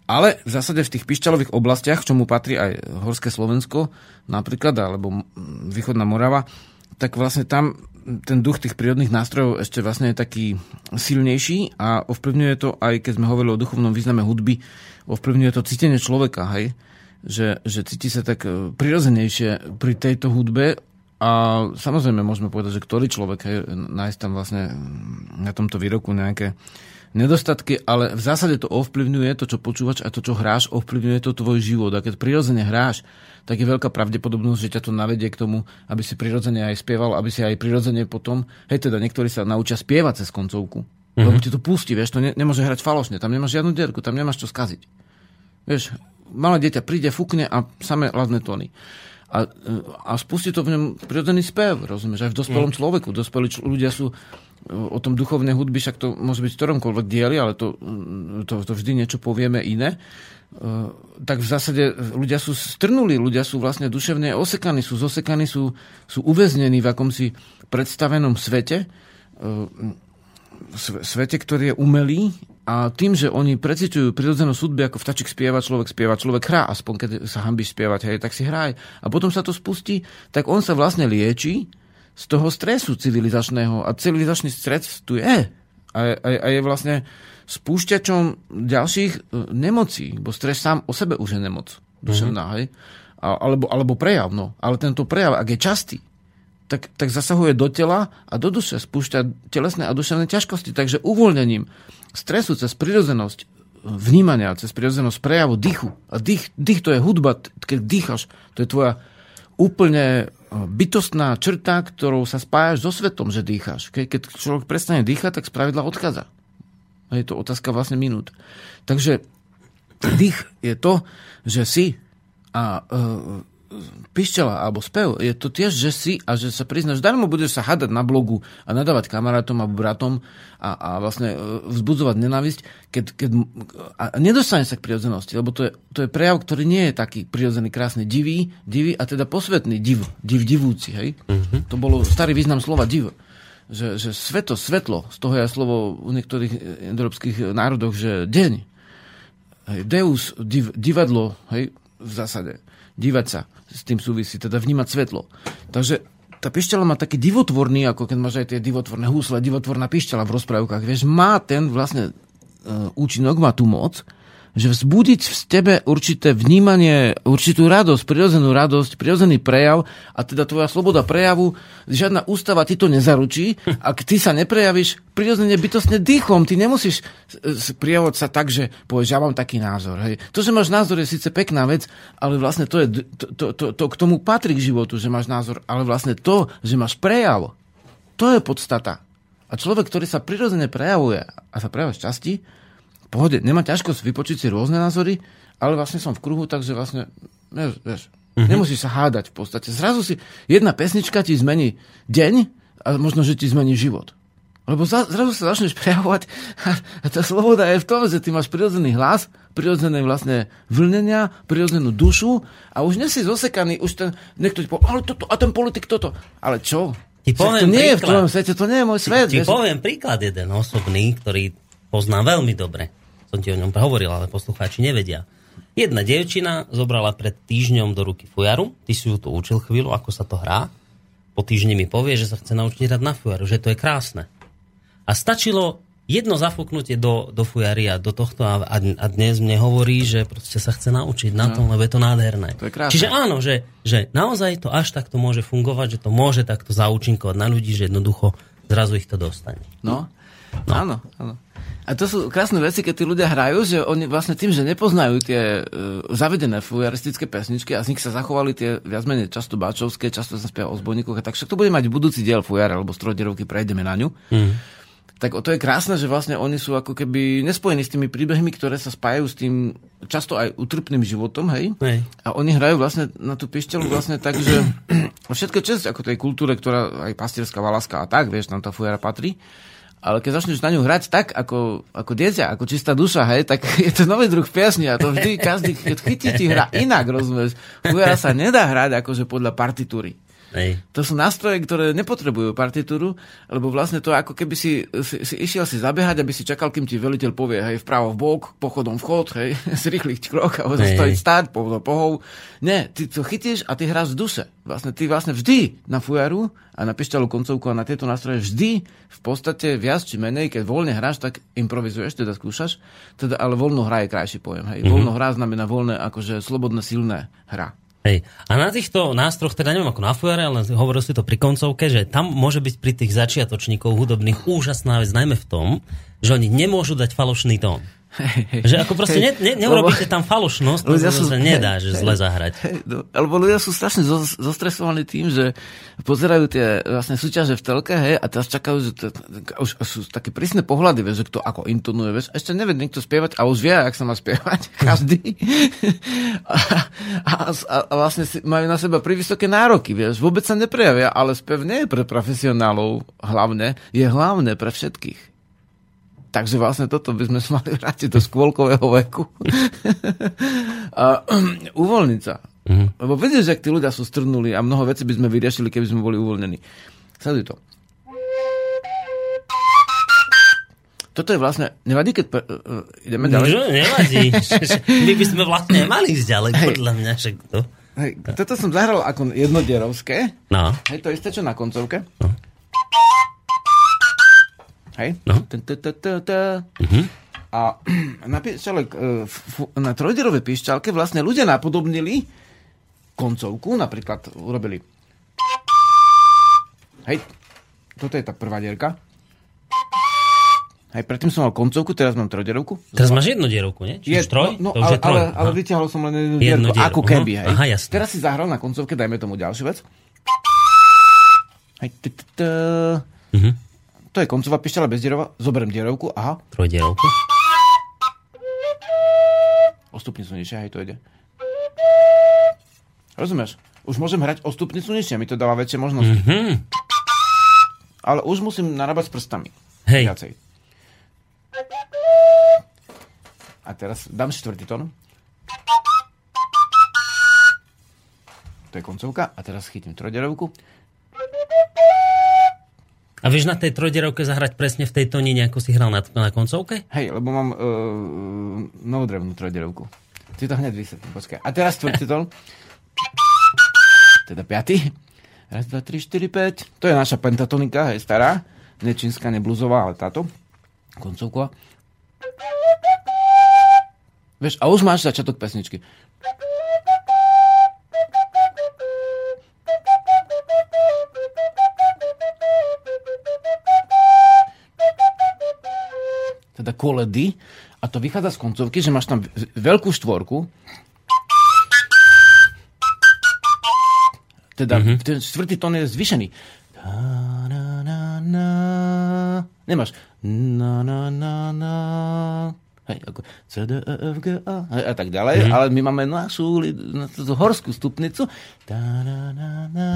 Ale v zásade v tých pišťalových oblastiach, čomu patrí aj Horské Slovensko napríklad, alebo Východná Morava, tak vlastne tam ten duch tých prírodných nástrojov ešte vlastne je taký silnejší a ovplyvňuje to, aj keď sme hovorili o duchovnom význame hudby, ovplyvňuje to cítenie človeka, hej? Že, že cíti sa tak e, prirodzenejšie pri tejto hudbe a samozrejme môžeme povedať, že ktorý človek, hej, nájsť tam vlastne na tomto výroku nejaké nedostatky, ale v zásade to ovplyvňuje, to, čo počúvaš a to, čo hráš, ovplyvňuje to tvoj život. A keď prirodzene hráš, tak je veľká pravdepodobnosť, že ťa to navedie k tomu, aby si prirodzene aj spieval, aby si aj prirodzene potom, hej teda niektorí sa naučia spievať cez koncovku. Mm-hmm. Lebo ti to pustí, vieš, to ne, nemôže hrať falošne, tam nemáš žiadnu dierku, tam nemáš čo skaziť. Vieš, malé dieťa príde, fúkne a samé ladné tóny. A, a spustí to v ňom prirodzený spev, rozumieš, aj v dospelom mm. človeku. Dospelí č- ľudia sú o tom duchovnej hudby, však to môže byť v ktoromkoľvek dieli, ale to, to, to vždy niečo povieme iné. Tak v zásade ľudia sú strnuli, ľudia sú vlastne duševne osekaní, sú zosekaní, sú, sú uväznení v akomsi predstavenom svete, svete, ktorý je umelý a tým, že oni precitujú prirodzenú súdby, ako vtačik spieva, človek spieva, človek hrá, aspoň keď sa hambíš spievať, hej, tak si hraj. A potom sa to spustí, tak on sa vlastne lieči z toho stresu civilizačného. A civilizačný stres tu je. A, a, a je vlastne spúšťačom ďalších e, nemocí, bo stres sám o sebe už je nemoc. Duševná, mm-hmm. hej? A, alebo, alebo prejav, no. Ale tento prejav, ak je častý, tak, tak zasahuje do tela a do duše, spúšťa telesné a duševné ťažkosti. Takže uvoľnením stresu cez prirodzenosť vnímania, cez prirodzenosť prejavu dýchu. A dých, dých to je hudba, keď dýchaš, to je tvoja úplne e, bytostná črta, ktorou sa spájaš so svetom, že dýcháš. Keď, keď človek prestane dýchať, tak spravidla odchádza. A je to otázka vlastne minút. Takže dých je to, že si a e, pišťala alebo spev, je to tiež, že si a že sa priznáš, darmo budeš sa hadať na blogu a nadávať kamarátom a bratom a, a vlastne e, vzbudzovať nenávisť, keď, keď, a nedostane sa k prirodzenosti, lebo to je, to je prejav, ktorý nie je taký prirodzený, krásny, divý, divý a teda posvetný div, div, divúci, hej? Mm-hmm. To bolo starý význam slova div. Že, že sveto, svetlo, z toho je slovo v niektorých európskych národoch, že deň. Hej, Deus, div, divadlo, hej, v zásade dívať sa s tým súvisí, teda vnímať svetlo. Takže tá pišťala má taký divotvorný, ako keď máš aj tie divotvorné húsle, divotvorná pišťala v rozprávkach, vieš, má ten vlastne uh, účinok, má tú moc, že vzbudiť v tebe určité vnímanie, určitú radosť, prirodzenú radosť, prirodzený prejav a teda tvoja sloboda prejavu, žiadna ústava ti to nezaručí. <laughs> Ak ty sa neprejavíš prirodzene bytostne dýchom, ty nemusíš prijavovať sa tak, že povieš, ja mám taký názor. Hej. To, že máš názor, je síce pekná vec, ale vlastne to, je, to, to, to, to k tomu patrí k životu, že máš názor, ale vlastne to, že máš prejav, to je podstata. A človek, ktorý sa prirodzene prejavuje a sa prejavuje z časti, pohode, nemá ťažkosť vypočiť si rôzne názory, ale vlastne som v kruhu, takže vlastne, vieš, vieš mm-hmm. nemusíš sa hádať v podstate. Zrazu si, jedna pesnička ti zmení deň a možno, že ti zmení život. Lebo za, zrazu sa začneš prejavovať a, a tá sloboda je v tom, že ty máš prirodzený hlas, prirodzené vlastne vlnenia, prirodzenú dušu a už nie si zosekaný, už ten, niekto ti povie, ale toto, a ten politik toto. Ale čo? Ti poviem to nie príklad. je v tvojom svete, to nie je môj svet. Ti, ti poviem príklad jeden osobný, ktorý poznám veľmi dobre som ti o ňom hovoril, ale poslucháči nevedia. Jedna devčina zobrala pred týždňom do ruky fujaru, ty si ju to učil chvíľu, ako sa to hrá. Po týždni mi povie, že sa chce naučiť hrať na fujaru, že to je krásne. A stačilo jedno zafúknutie do, do fujary a do tohto a, a dnes mne hovorí, že proste sa chce naučiť na tom, no. lebo je to nádherné. To je krásne. Čiže áno, že, že naozaj to až takto môže fungovať, že to môže takto zaúčinkovať na ľudí, že jednoducho zrazu ich to dostane. No, no. áno, áno. A to sú krásne veci, keď tí ľudia hrajú, že oni vlastne tým, že nepoznajú tie uh, zavedené fujaristické pesničky a z nich sa zachovali tie viac menej často bačovské, často sa spieva o zbojníkoch, tak však to bude mať budúci diel fujar alebo strojderovky, prejdeme na ňu. Mm. Tak to je krásne, že vlastne oni sú ako keby nespojení s tými príbehmi, ktoré sa spájajú s tým často aj utrpným životom, hej? hej. A oni hrajú vlastne na tú pišťalu vlastne tak, že <clears throat> všetko čest ako tej kultúre, ktorá aj pastierská, valaska a tak, vieš, tam tá fujara patrí, ale keď začneš na ňu hrať tak, ako, ako dieťa, ako čistá duša, hej, tak <laughs> je to nový druh piesni a to vždy každý, keď chytí ti hra inak, rozumieš. Fujara sa nedá hrať akože podľa partitúry. Hej. To sú nástroje, ktoré nepotrebujú partitúru, lebo vlastne to ako keby si, si, si išiel si zabehať, aby si čakal, kým ti veliteľ povie, hej, vpravo v bok, pochodom vchod, hej, <laughs> zrýchliť krok a stojiť stáť, pohov, pohov. Nie, ty to chytíš a ty hráš v duse. Vlastne ty vlastne vždy na fujaru a na pišťalú koncovku a na tieto nástroje vždy v podstate viac či menej, keď voľne hráš, tak improvizuješ, teda skúšaš, teda, ale voľno hra je krajší pojem. Hej. Mm-hmm. Voľno hra znamená voľné, akože slobodné, silné hra. Hej. A na týchto nástroch, teda neviem ako na fujare, ale hovoril si to pri koncovke, že tam môže byť pri tých začiatočníkov hudobných úžasná vec, najmä v tom, že oni nemôžu dať falošný tón. Že ako proste ne, ne, neurobíte tam falošnosť, to sa nedá, že zle zahrať. Alebo ľudia sú strašne zostresovaní tým, že pozerajú tie vlastne súťaže v telke, hej, a teraz čakajú, že to, už sú také prísne pohľady, vieš, že kto ako intonuje, vieš, ešte nevie niekto spievať a už vie, ak sa má spievať, <laughs> každý. a, a, a, vlastne si, majú na seba vysoké nároky, vieš, vôbec sa neprejavia, ale spev nie je pre profesionálov hlavne, je hlavné pre všetkých. Takže vlastne toto by sme <laughs> mali vrátiť do skôlkového veku. <laughs> a <clears throat> uvoľniť sa. Mm-hmm. Lebo vidíš, že tí ľudia sú strnuli a mnoho vecí by sme vyriešili, keby sme boli uvoľnení. Sleduj to. Toto je vlastne, nevadí, keď uh, ideme ďalej? No, nevadí. <laughs> My by sme vlastne mali ísť ďalej, Hej. podľa mňa. Však to. Hej, toto som zahral ako jednodierovské. No. Hej, to isté, čo na koncovke. No. Hej? No. Uh-huh. A <clears throat> na, píšťale, e, na trojderovej píšťalke vlastne ľudia napodobnili koncovku, napríklad urobili Hej, toto je tá prvá dierka. Hej, predtým som mal koncovku, teraz mám trojdierovku. Teraz máš jednu dierovku, nie? Čiže je, troj? No, no ale, troj. ale, ale vyťahol som len jednu, jednu dierku, ako keby, hej. Aha, jasne. Teraz si zahral na koncovke, dajme tomu ďalšiu vec. Hej, uh-huh. To je koncová pišťala bez dierova. Zoberiem dierovku, aha. Trojdierovku. O stupnicu nižšie, hej, to ide. Rozumieš? Už môžem hrať o stupnicu nižšie, mi to dáva väčšie možnosti. Mm-hmm. Ale už musím narábať s prstami. Hej. Viacej. A teraz dám štvrtý tón. To je koncovka. A teraz chytím trojderovku. A vieš na tej trojderovke zahrať presne v tej tónine, ako si hral na, na koncovke? Hej, lebo mám uh, novodrevnú trojderovku. Ty to hneď vysvetlím, počkaj. A teraz štvrtý tón. Teda piatý. Raz, dva, tri, štyri, päť. To je naša pentatonika, je stará. Ne čínska, ne bluzová, ale táto. Koncovková. Vieš, a už máš začiatok pesničky. Teda koledy, a to vychádza z koncovky, že máš tam veľkú štvorku, teda mm-hmm. ten štvrtý tón je zvyšený. Nemáš. Na, na, na, hej, ako C, D, E, F, G, A, hej, a tak ďalej, mm-hmm. ale my máme našu na tú horskú stupnicu. Da, na, na, na,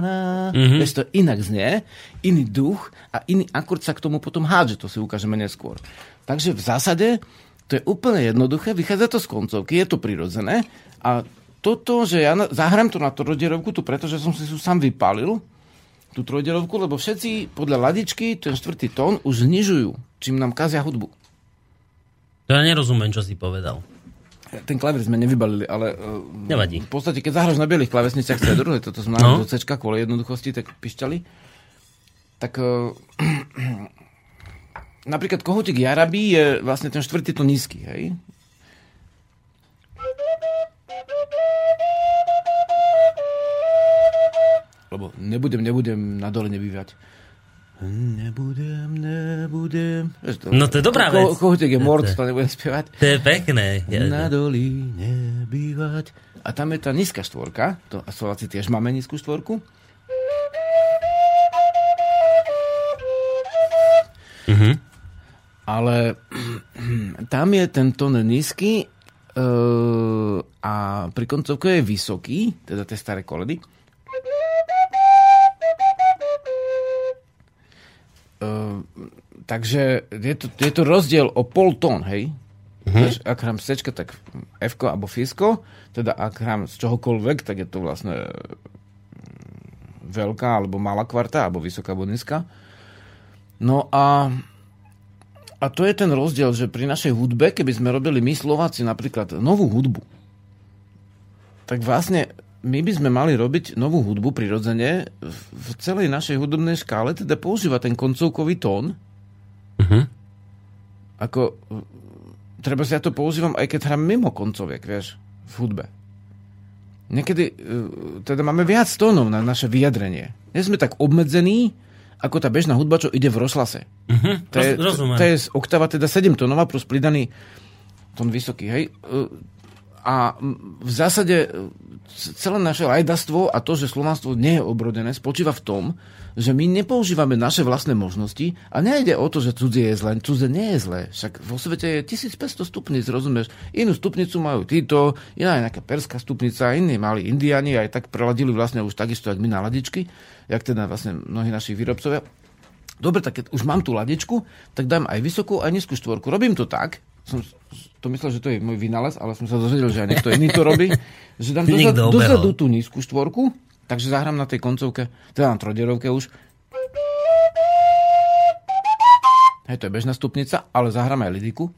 na. Mm-hmm. Vieš, to inak znie, iný duch a iný akord sa k tomu potom hádže, to si ukážeme neskôr. Takže v zásade to je úplne jednoduché, vychádza to z koncovky, je to prirodzené a toto, že ja zahrám to na trojdierovku, tu pretože som si tu sám vypalil, tú trojdierovku, lebo všetci podľa ladičky ten štvrtý tón už znižujú, čím nám kazia hudbu. To ja nerozumiem, čo si povedal. Ten klavír sme nevybalili, ale... E, Nevadí. V podstate, keď zahraš na bielých klavesniciach C druhé, toto sme no. do C kvôli jednoduchosti, tak pišťali. Tak uh, <clears throat> napríklad kohutík Jarabí je vlastne ten štvrtý to nízky, hej? Lebo nebudem, nebudem na dole nebývať. Nebudem, nebudem. No to je dobrá vec. Ko, je mord, to nebudem spievať. To je pekné. Na doli nebývať. A tam je tá nízka štvorka. To, a Slováci tiež máme nízku štvorku. Mm-hmm. Ale <clears throat> tam je ten tón nízky uh, a pri koncovke je vysoký, teda tie staré koledy. Takže je to, je to rozdiel o pol tón, hej? Mm-hmm. ak hrám C, tak F alebo F, teda ak hrám z čohokoľvek, tak je to vlastne mm, veľká alebo malá kvarta, alebo vysoká alebo nízka. No a, a to je ten rozdiel, že pri našej hudbe, keby sme robili my Slováci napríklad novú hudbu, tak vlastne my by sme mali robiť novú hudbu prirodzene v celej našej hudobnej škále, teda používať ten koncovkový tón. Uh-huh. Ako, treba si ja to používam, aj keď hrám mimo koncoviek, vieš, v hudbe. niekedy e, teda máme viac tónov na naše vyjadrenie. Nie sme tak obmedzení, ako tá bežná hudba, čo ide v rozhlase. Uh-huh. To je, rozumiem. to je z oktava teda 7 tónová plus pridaný tón vysoký, hej. A v zásade e, celé naše lajdastvo a to, že slovanstvo nie je obrodené, spočíva v tom, že my nepoužívame naše vlastné možnosti a nejde o to, že cudzie je zlé. Cudzie nie je zlé. Však vo svete je 1500 stupnic, rozumieš? Inú stupnicu majú títo, iná je nejaká perská stupnica, iní mali indiani aj tak preladili vlastne už takisto, jak my na ladičky, jak teda vlastne mnohí naši výrobcovia. Dobre, tak keď už mám tú ladičku, tak dám aj vysokú, aj nízku štvorku. Robím to tak, som to myslel, že to je môj vynález, ale som sa dozvedel, že aj niekto iný to robí, že dám <laughs> dozadu tú nízku štvorku, takže zahrám na tej koncovke, teda na trojderovke už. Hej, to je bežná stupnica, ale zahrám aj lidiku,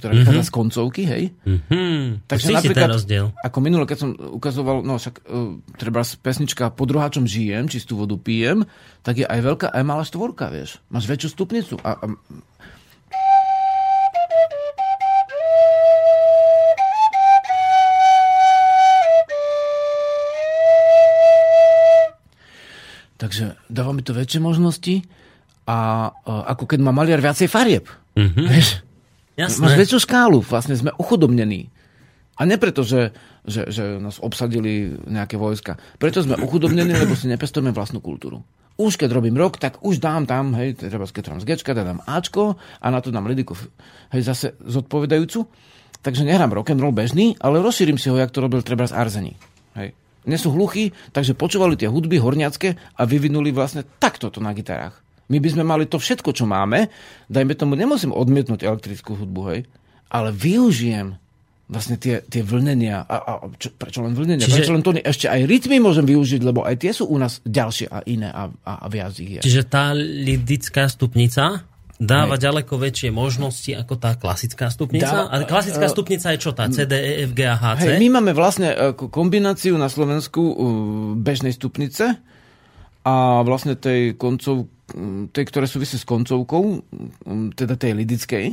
ktorá vychádza z koncovky, hej. Mhm. Takže Cíti napríklad, ten rozdiel. ako minule, keď som ukazoval, no však uh, treba pesnička Pod druháčom žijem, čistú vodu pijem, tak je aj veľká, aj malá štvorka, vieš. Máš väčšiu stupnicu. A, a, Takže dáva mi to väčšie možnosti a uh, ako keď má maliar viacej farieb. Mm-hmm. Vieš? Jasné. Máš väčšiu škálu, vlastne sme ochudobnení. A nie preto, že, že, že nás obsadili nejaké vojska. Preto sme ochudobnení, lebo si nepestujeme vlastnú kultúru. Už keď robím rok, tak už dám tam, hej, treba keď tam z Gčka, tak dám Ačko a na to dám lidiku, hej, zase zodpovedajúcu. Takže nehrám rock and roll bežný, ale rozšírim si ho, jak to robil treba z Arzení. Hej. Nie sú hluchí, takže počúvali tie hudby horniacké a vyvinuli vlastne takto to na gitarách. My by sme mali to všetko, čo máme, dajme tomu, nemusím odmietnúť elektrickú hudbu, hej, ale využijem vlastne tie, tie vlnenia. A, a čo, prečo len vlnenia? Čiže-. Prečo len tóny? Ešte aj rytmy môžem využiť, lebo aj tie sú u nás ďalšie a iné a, a, a viac ich je. Čiže tá lidická stupnica dáva Hej. ďaleko väčšie možnosti ako tá klasická stupnica. Dáva- a klasická eh, stupnica je čo? Tá C, D, E, F, G a H, C? Hej, my máme vlastne ako kombináciu na Slovensku uh, bežnej stupnice a vlastne tej koncov, mm, tej, ktoré súvisí s koncovkou, mm, teda tej lidickej.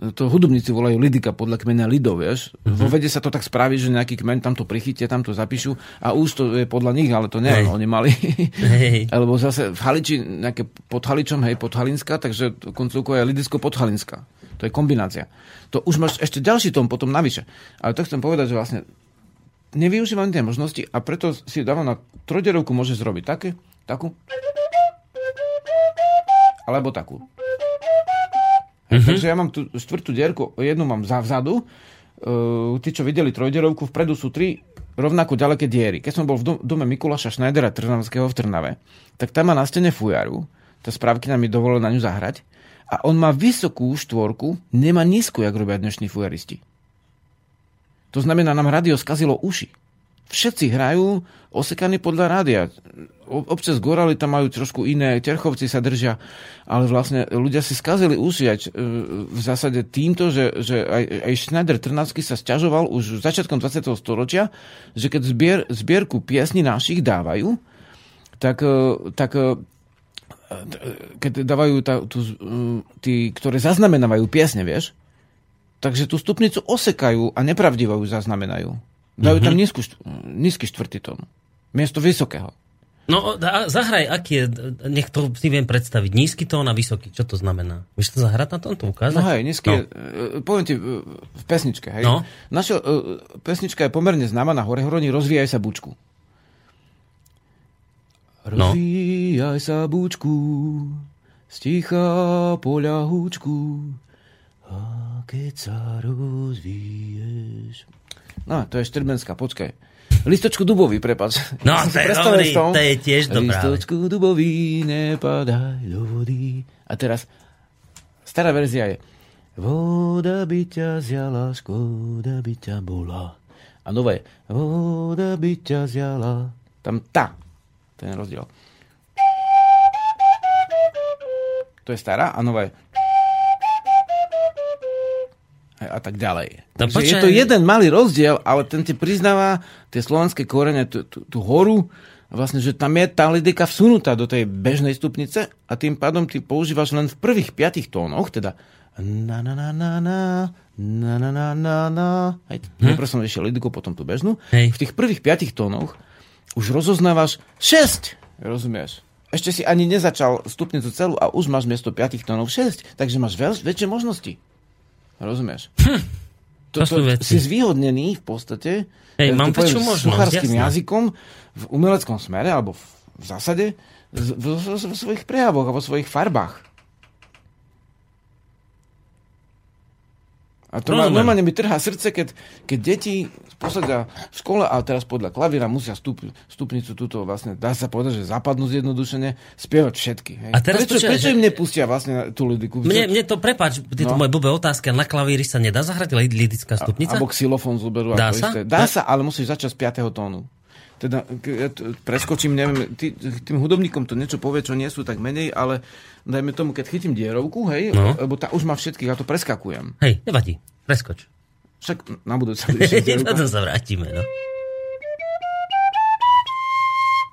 To hudobníci volajú lidika podľa kmena lidov, vieš. Mhm. Vo vede sa to tak spraví, že nejaký kmeň tam to prichytia, tam to zapíšu a už to je podľa nich, ale to nie, Hej. oni mali. Hej. <laughs> Alebo zase v Haliči, nejaké pod Haličom, hej, podhalinská, takže koncovka je lidicko-podhalinská. To je kombinácia. To už máš ešte ďalší tom potom navyše. Ale to chcem povedať, že vlastne nevyužívam tie možnosti a preto si dávam na trojderovku môžeš zrobiť také, takú, alebo takú. Mm-hmm. Takže ja mám tú štvrtú dierku, jednu mám za vzadu, uh, tí, čo videli trojderovku, vpredu sú tri rovnako ďaleké diery. Keď som bol v dom- dome Mikuláša Schneidera Trnavského v Trnave, tak tam má na stene fujaru, tá správky nám mi dovolila na ňu zahrať, a on má vysokú štvorku, nemá nízku, jak robia dnešní fujaristi. To znamená, nám rádio skazilo uši. Všetci hrajú osekaní podľa rádia. Občas gorali tam majú trošku iné, terchovci sa držia, ale vlastne ľudia si skazili aj, e, v zásade týmto, že, že aj, aj Schneider Trnavský sa sťažoval už začiatkom 20. storočia, že keď zbier, zbierku piesní našich dávajú, tak, e, tak e, keď dávajú tá, tú, tí, ktoré zaznamenávajú piesne, vieš, takže tú stupnicu osekajú a nepravdivo ju zaznamenajú. Dajú tam nízku, št- nízky štvrtý tón. Miesto vysokého. No, a zahraj, aký je, nech to si viem predstaviť. Nízky tón a vysoký, čo to znamená? Vieš to zahrať na tomto ukázať? No hej, nízky No. je, e, poviem ti, e, v pesničke, hej. No. Naša e, pesnička je pomerne známa na hore hroní Rozvíjaj sa bučku. No. Rozvíjaj sa bučku, sticha poľa húčku, a keď sa rozvíješ... No, to je Štrbenská, počkaj. Listočku dubový, prepáč. No, to je dobrý, to je tiež dobrá. Listočku dubový, nepadaj do vody. A teraz, stará verzia je Voda by ťa zjala, škoda by ťa bola. A nové Voda by ťa zjala. Tam tá. Je rozdiel. To je stará a Hej, a tak ďalej. No Takže je počkaj. to jeden malý rozdiel, ale ten ti priznáva tie slovanské korene, tú, tú, tú horu, vlastne, že tam je tá lidika vsunutá do tej bežnej stupnice a tým pádom ty používaš len v prvých piatých tónoch, teda na na na na na na na na na na. Hej, hm? najprv som ešte lidiku, potom tú bežnú. Hej. V tých prvých piatich tónoch už rozoznávaš 6. Rozumieš? Ešte si ani nezačal stupnicu celú a už máš miesto 5 tónov 6, takže máš veľ, väčšie možnosti. Rozumieš? Hm. To sú veci. si zvýhodnený v podstate Hej, mám to väčšiu možnosť, sluchárským jasné. jazykom v umeleckom smere alebo v, v zásade z- v, v, v svojich prejavoch a vo svojich farbách. A to Rozumiem. normálne mi trhá srdce, keď, keď deti posadia v škole a teraz podľa klavíra musia stup, stupnicu túto vlastne, dá sa povedať, že západnú zjednodušene, spievať všetky. Hej. A teraz prečo, počúvaj, prečo že- im nepustia vlastne tú lidiku? Mne, mne to, prepáč, tieto No. moje blbé otázky, a na klavíri sa nedá zahrať li- lidická stupnica? Alebo xylofón zoberú. Dá sa? Isté. Dá sa, ale musíš začať z 5. tónu. Teda, ja preskočím, neviem, tý, tým hudobníkom to niečo povie, čo nie sú tak menej, ale dajme tomu, keď chytím dierovku, hej, No. lebo tá už má všetkých, ja to preskakujem. Hej, nevadí, preskoč. Však na budúce <laughs> dierovka. Potom sa vrátime, no.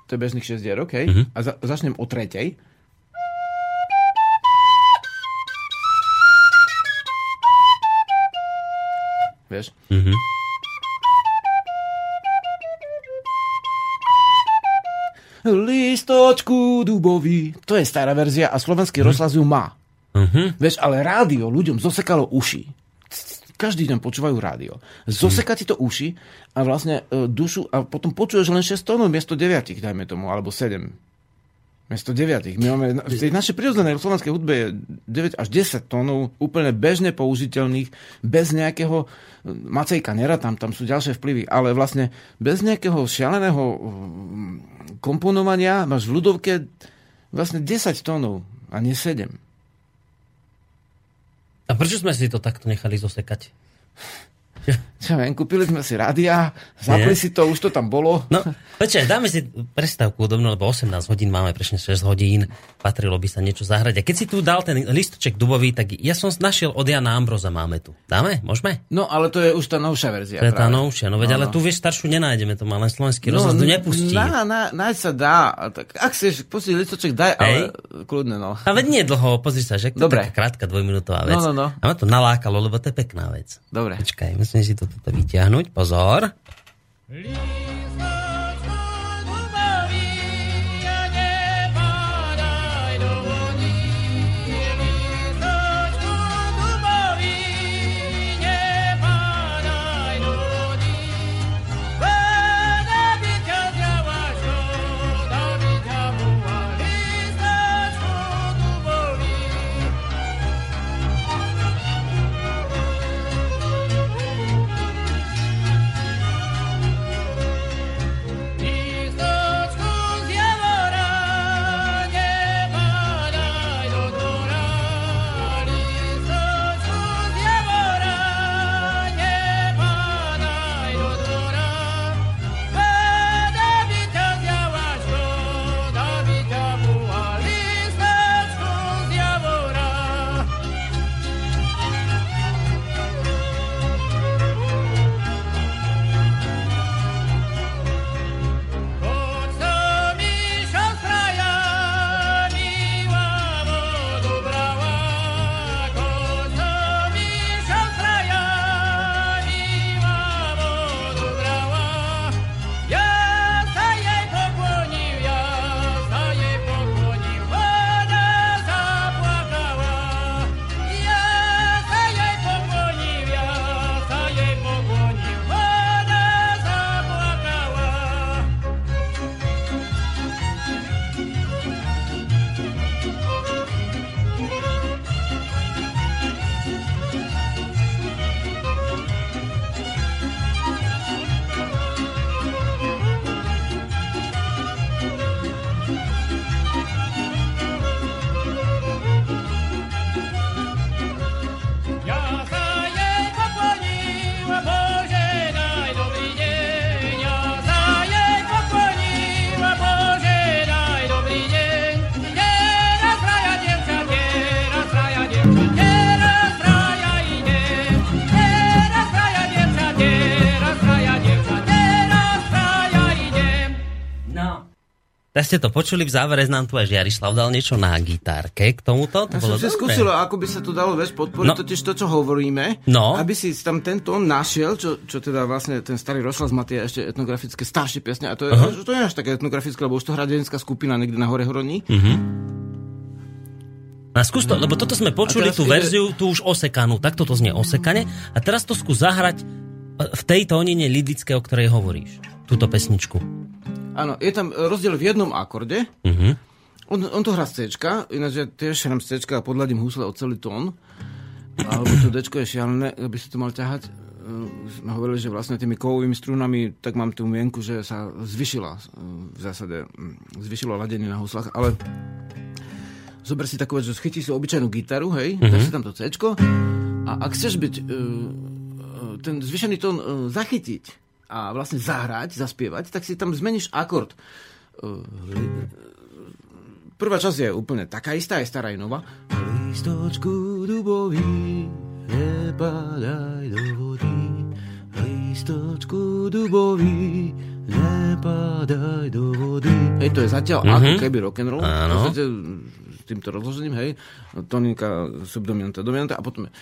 To je bežných 6 dierok, hej, Mhm. a za, začnem o tretej. Vieš? Mhm. Listočku dubový. To je stará verzia a slovenský rozhlas ju má. Mhm. Vieš, ale rádio ľuďom zosekalo uši. Každý deň počúvajú rádio. Zoseka ti to uši a vlastne e, dušu a potom počuješ len 6 tónov miesto 9, dajme tomu, alebo 7. Miesto 9. My máme, v tej našej prirodzenej slovenskej hudbe je 9 až 10 tónov úplne bežne použiteľných, bez nejakého e, Macejka nera, tam, tam sú ďalšie vplyvy, ale vlastne bez nejakého šialeného mm, komponovania máš v ľudovke vlastne 10 tónov a nie 7. A prečo sme si to takto nechali zosekať? <laughs> Čo viem, kúpili sme si rádia, zapli si to, už to tam bolo. No, počkaj, dáme si prestávku udobnú, lebo 18 hodín máme, prečne 6 hodín, patrilo by sa niečo zahrať. A keď si tu dal ten listoček dubový, tak ja som našiel od Jana Ambroza máme tu. Dáme? Môžeme? No, ale to je už tá novšia verzia. To je tá novšia, no veď, No, ale no. tu vieš, staršiu nenájdeme, to má len slovenský rozhlas, tu nepustí. Na, na, nájsť sa dá. Tak, ak chceš, pustiť listoček, daj, ale kľudne, no. A veď nie dlho, pozri sa, že to Dobre. taká krátka dvojminútová vec. No, no, no. A ma to nalákalo, lebo to je pekná vec. Dobre. Počkaj, musím si to toto vyťahnuť, pozor. Tak ste to počuli, v závere nám tu aj Jarislav dal niečo na gitárke k tomuto. To Ja bolo som si skúsil, ako by sa to dalo vieš, podporiť, No. totiž to, čo hovoríme, No. aby si tam ten tón našiel, čo, čo teda vlastne ten starý Rošla z Matia, ešte etnografické staršie piesne, a to je, uh-huh. to je až také etnografické, lebo už to hrá denská skupina niekde na hore hroní. A skús to, lebo toto sme počuli, tú ide- verziu, tú už osekanú, takto to znie osekane. A teraz to skús zahrať e, v tej tónine lidické, o ktorej hovoríš. Túto pesničku. Áno, je tam rozdiel v jednom akorde. Mhm. On, on to hrá z C, ináč ja tiež hrám z C a podladím husle o celý tón. Alebo to D je šialené, aby si to mal ťahať. Uh, sme hovorili, že vlastne tými kovovými strunami, tak mám tú mienku, že sa zvyšila uh, v zásade, mm, zvyšilo ladenie na huslách, ale zober si takú že chytíš si obyčajnú gitaru, hej, mm-hmm. dáš si tam to C a ak chceš byť uh, ten zvyšený tón zachytiť a vlastne zahrať, zaspievať, tak si tam zmeníš akord. Li- Prvá časť je úplne taká istá, je stará, je nová. Listočku dubový, nepadaj do vody. Listočku dubový, nepadaj do vody. Hej, to je zatiaľ mm-hmm. ako keby rock'n'roll. Áno. V podstate s týmto rozložením, hej. Toninka, subdominanta, dominanta a potom je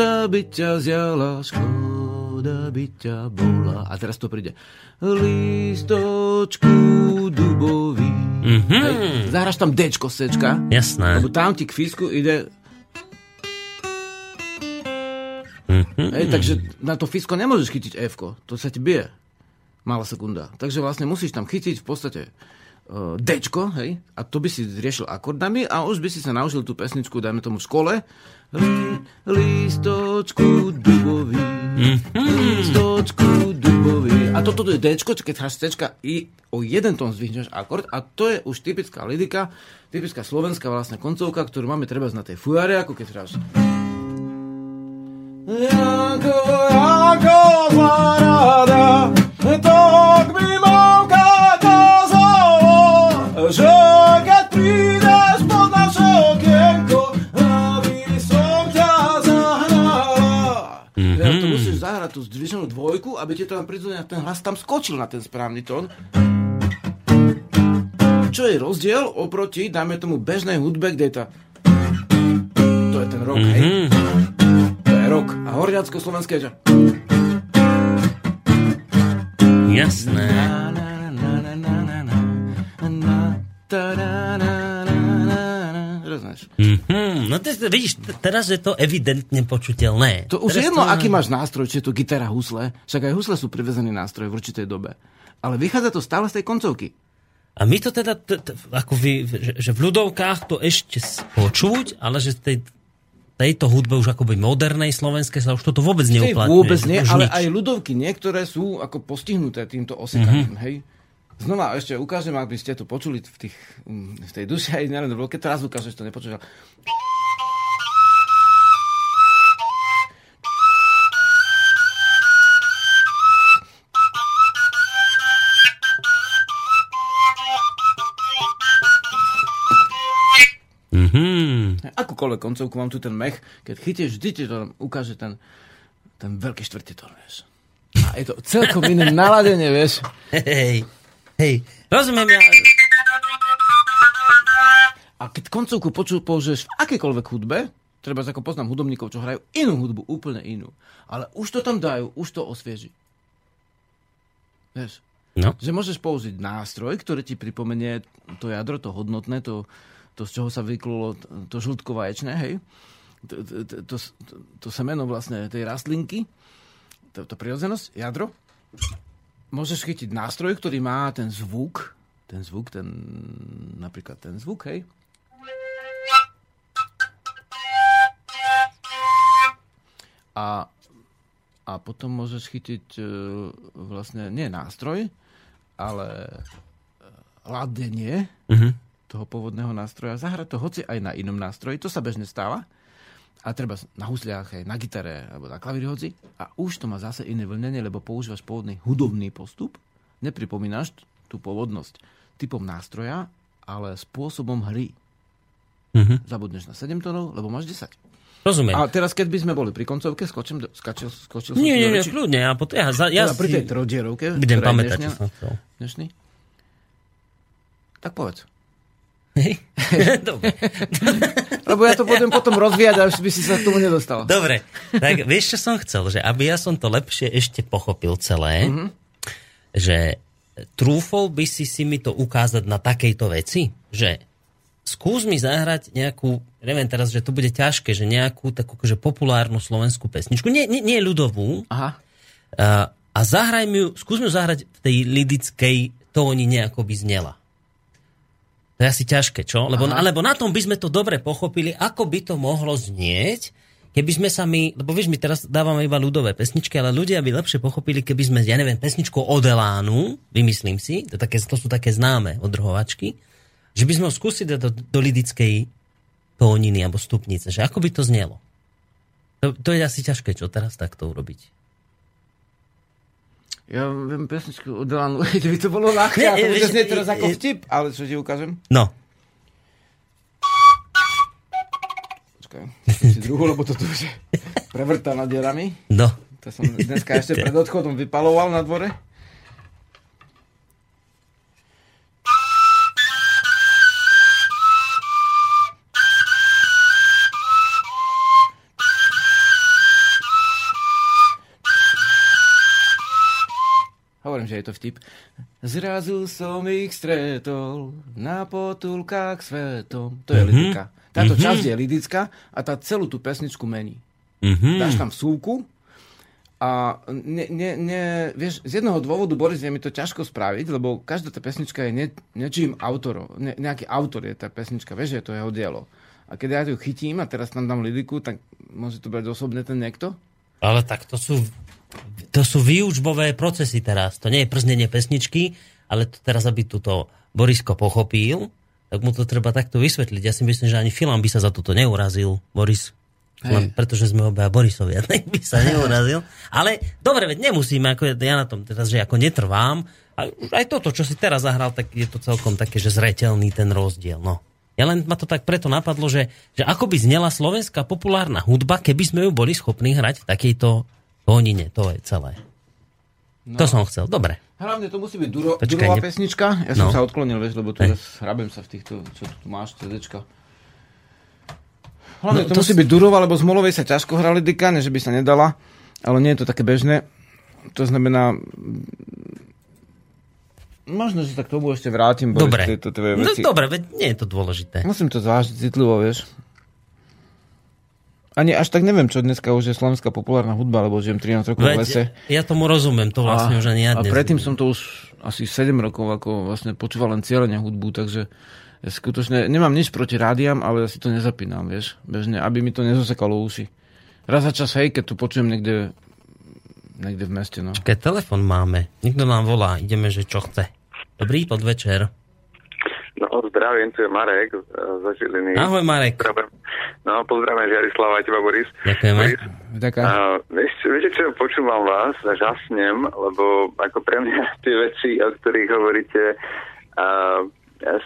Voda by ťa zjala, škoda by ťa bola. A teraz to príde. Listočku dubový. Mhm. Hej, zahraš tam Dčko z Cčka, Jasné. lebo tam ti k físku ide... Mhm. Hej, takže na to físko nemôžeš chytiť f to sa ti bije. Malá sekunda. Takže vlastne musíš tam chytiť v podstate uh, Dčko, hej, a to by si riešil akordami a už by si sa naučil tú pesničku, dajme tomu v škole. Li- Listočku dubový, listočku dubový. A toto je Dčko, keď hráš Cčka i o jeden tón zdvihneš akord. A to je už typická lidika, typická slovenská vlastne koncovka, ktorú máme treba na tej fujare, ako keď hráš. Janko, Janko, zárada, Ja to musíš zahrať tú zdviženú dvojku, aby ti to tam prirodzene ten hlas tam skočil na ten správny tón. Čo je rozdiel oproti, dajme tomu, bežnej hudbe, kde je tá... To je ten rock, hej? To je rock. A horiacko-slovenské je. Jasné. Rozumieš? Mhm. No to, vidíš, teraz je to evidentne počuteľné. To už teraz je jedno, aký máš nástroj, či je to gitara, husle. Však aj husle sú privezený nástroj v určitej dobe. Ale vychádza to stále z tej koncovky. A my to teda, t- t- ako vy, že, že v ľudovkách to ešte počuť, ale že tej, tejto hudbe už akoby modernej slovenskej sa už toto vôbec neuplatňuje. vôbec nie, ale nič. aj ľudovky niektoré sú ako postihnuté týmto osekaním, mm-hmm. hej. Znova ešte ukážem, aby ste to počuli v, tých, v tej duši, aj v keď teraz ukážeš, to nepočuješ. ale- Mhm. Akúkoľvek koncovku mám tu ten mech, keď chytíš, vždy ti to ukáže ten, ten veľký štvrtý tón, vieš. A je to celkom iné naladenie, vieš. Hej, hej, rozumiem ja. A keď koncovku poču, použiješ v akékoľvek hudbe, treba ako poznám hudobníkov, čo hrajú inú hudbu, úplne inú. Ale už to tam dajú, už to osvieži. Vieš, No. že môžeš použiť nástroj, ktorý ti pripomenie to jadro, to hodnotné, to, to z čoho sa vyklulo to žltko-vaječné, hej? To, to, to, to, semeno vlastne tej rastlinky, to, to prirodzenosť, jadro. Môžeš chytiť nástroj, ktorý má ten zvuk, ten zvuk, ten, napríklad ten zvuk, hej? A, a potom môžeš chytiť e, vlastne nie nástroj, ale e, ladenie Mhm. Toho pôvodného nástroja, zahrať to hoci aj na inom nástroji, to sa bežne stáva. A treba na husliach, aj na gitare, alebo na klavíri hoci. A už to má zase iné vlnenie, lebo používaš pôvodný hudobný postup, nepripomínaš tú pôvodnosť typom nástroja, ale spôsobom hry. Mhm. Zabudneš na 7 tónov, lebo máš 10. Rozumiem. A teraz, keď by sme boli pri koncovke, skočím, do, skačil, skočil som Nie, nie, nie, kľudne. Ja, pot- ja, za- ja Teda pri si tej trojdierovke. budem pamätať, dnešná-. Dnešný? Tak povedz. Hej. <laughs> Dobre. Lebo ja to budem potom rozvíjať, až by si sa k tomu nedostal. Dobre, tak vieš, čo som chcel? Že aby ja som to lepšie ešte pochopil celé, Mhm. mm-hmm. že trúfol by si si mi to ukázať na takejto veci, že skús mi zahrať nejakú, neviem teraz, že to bude ťažké, že nejakú takú akože populárnu slovenskú pesničku, nie, nie, nie ľudovú, Aha. a, a zahraj mi ju, skús mi ju zahrať v tej lidickej tónine, ako by znela. To je asi ťažké, čo? Lebo, alebo na tom by sme to dobre pochopili, ako by to mohlo znieť, keby sme sa my, lebo vieš, my teraz dávame iba ľudové pesničky, ale ľudia by lepšie pochopili, keby sme, ja neviem, pesničku od Elánu, vymyslím si, to, také, to sú také známe odrhovačky, že by sme ho skúsili do, do lidickej tóniny alebo stupnice, že ako by to znelo. To, to je asi ťažké, čo teraz takto urobiť. Ja viem pesničku od Delanu, že <laughs> by to bolo ľahké, Nie, a to <laughs> znieť teraz ako vtip, ale čo ti ukážem? No, Počkaj, druhú, lebo toto už je <laughs> prevrtaná dierami. no. To som dneska ešte pred odchodom vypaloval na dvore. Že je to vtip. Zrazu som ich stretol na potulkách svetom. To je Mhm. lidická. Táto časť je lidická a tá celú tú pesničku mení. Mhm. Dáš tam súku a ne, ne, ne, vieš, z jedného dôvodu, Boris, je mi to ťažko spraviť, lebo každá tá pesnička je ne, niečím autorom. Ne, nejaký autor je tá pesnička, vieš, že je to jeho dielo. A keď ja ju chytím a teraz tam dám lidiku, tak môže to brať osobne ten niekto? Ale tak to sú, to sú výučbové procesy teraz. To nie je prznenie pesničky, ale to teraz, aby túto Borisko pochopil, tak mu to treba takto vysvetliť. Ja si myslím, že ani Filan by sa za toto neurazil, Boris. Len pretože sme obaja Borisovia, <laughs> tak by sa neurazil. Ale dobre, veď nemusíme, ako ja na tom teraz, že ako netrvám. A aj toto, čo si teraz zahral, tak je to celkom také, že zretelný ten rozdiel. No. Ja len ma to tak preto napadlo, že, že ako by znela slovenská populárna hudba, keby sme ju boli schopní hrať v takejto tónine. To je celé. No. To som chcel. Dobre. Hlavne to musí byť duro, Počkaj, durová ne- pesnička. Ja som No. sa odklonil, vieš, lebo tu hrabem sa v týchto, čo tu máš, CDčka. Hlavne No, to, to musí s- byť durová, lebo z molovej sa ťažko hrá lidika, ne, že by sa nedala, ale nie je to také bežné. To znamená, možno, že sa k tomu ešte vrátim, Boris, Dobre. tieto tvoje No, veci. dobre, veď nie je to dôležité. Musím to zvážiť citlivo, vieš. Ani až tak neviem, čo dneska už je slovenská populárna hudba, lebo žijem 13 rokov v lese. Veď, ja tomu rozumiem, to vlastne už ani ja a dnes. predtým som to už asi 7 rokov ako vlastne počúval len cieľene hudbu, takže ja skutočne nemám nič proti rádiam, ale ja si to nezapínam, vieš, bežne, aby mi to nezosekalo uši. Raz za čas, hej, keď tu počujem niekde, niekde v meste, no. Keď telefon máme, niekto nám volá, ideme, že čo chce. Dobrý podvečer. No, zdravím, tu je Marek z, z Žiliny. Ahoj Marek. Zdravím. No, pozdravím Žiarislava a teba, Boris. Ďakujeme. Boris, vieš, viete čo, počúvam vás a žasnem, lebo ako pre mňa <laughs> tie veci, o ktorých hovoríte, a,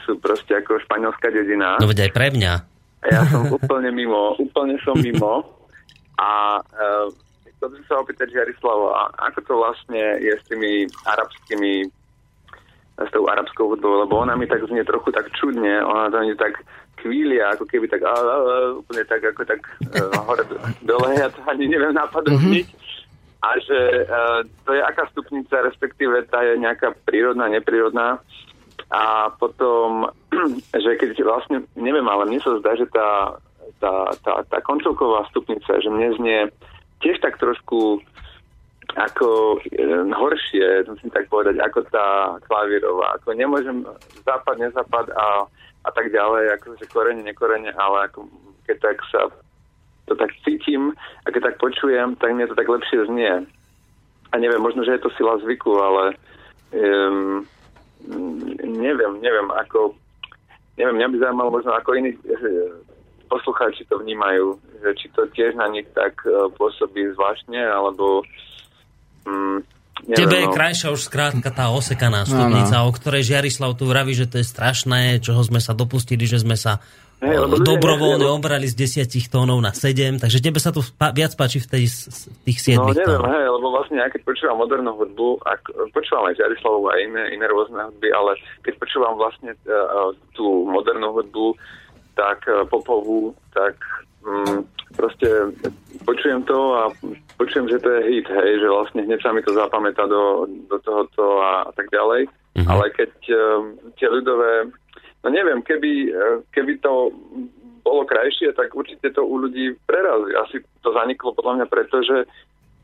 sú proste ako španielská dedina. No veď aj pre mňa. Ja som úplne mimo, úplne som mimo. A uh, chcel by som sa opýtať Jarislava, ako to vlastne je s tými arabskými s tou arabskou hudbou, lebo ona mi tak znie trochu tak čudne, ona to nie tak chvília, ako keby tak a, a, a, úplne tak ako tak uh, hore dole, ja to ani neviem napadovniť. A že uh, to je aká stupnica, respektíve tá je nejaká prírodná, neprírodná. A potom, <clears throat> že keď vlastne, neviem, ale mne sa zdá, že tá, tá, tá, tá koncovková stupnica, že mne znie tiež tak trošku ako e, horšie, musím tak povedať, ako tá klavírová. Ako nemôžem západ, nezápad a, a tak ďalej, ako že korene, nekorene, ale ako keď tak sa to tak cítim a keď tak počujem, tak mne to tak lepšie znie. A neviem, možno, že je to sila zvyku, ale um, neviem, neviem, ako neviem, mňa by zaujímalo možno ako iní eh, poslucháči to vnímajú, že či to tiež na nich tak uh, pôsobí zvláštne, alebo neviem, Tebe je no. krajšia už skrátka tá osekaná stupnica, o ktorej Žiarislav tu vraví, že to je strašné, čoho sme sa dopustili, že sme sa ľudia dobrovoľne obrali z 10 tónov na 7, takže tebe sa to pá- viac páči v tej, z tých 7 No neviem, tónov. hej, lebo vlastne ja keď počúvam modernú hudbu, ak, počúvam aj Žiarislavu a iné, iné rôzne hudby, ale keď počúvam vlastne uh, tú modernú hudbu, tak uh, popovú, tak um, proste počujem to a počujem, že to je hit, hej, že vlastne hneď sa mi to zapamätá do, do tohoto a, a tak ďalej. Mhm. Ale keď um, tie ľudové, no neviem, keby, uh, keby to bolo krajšie, tak určite to u ľudí prerazí. Asi to zaniklo podľa mňa preto, že,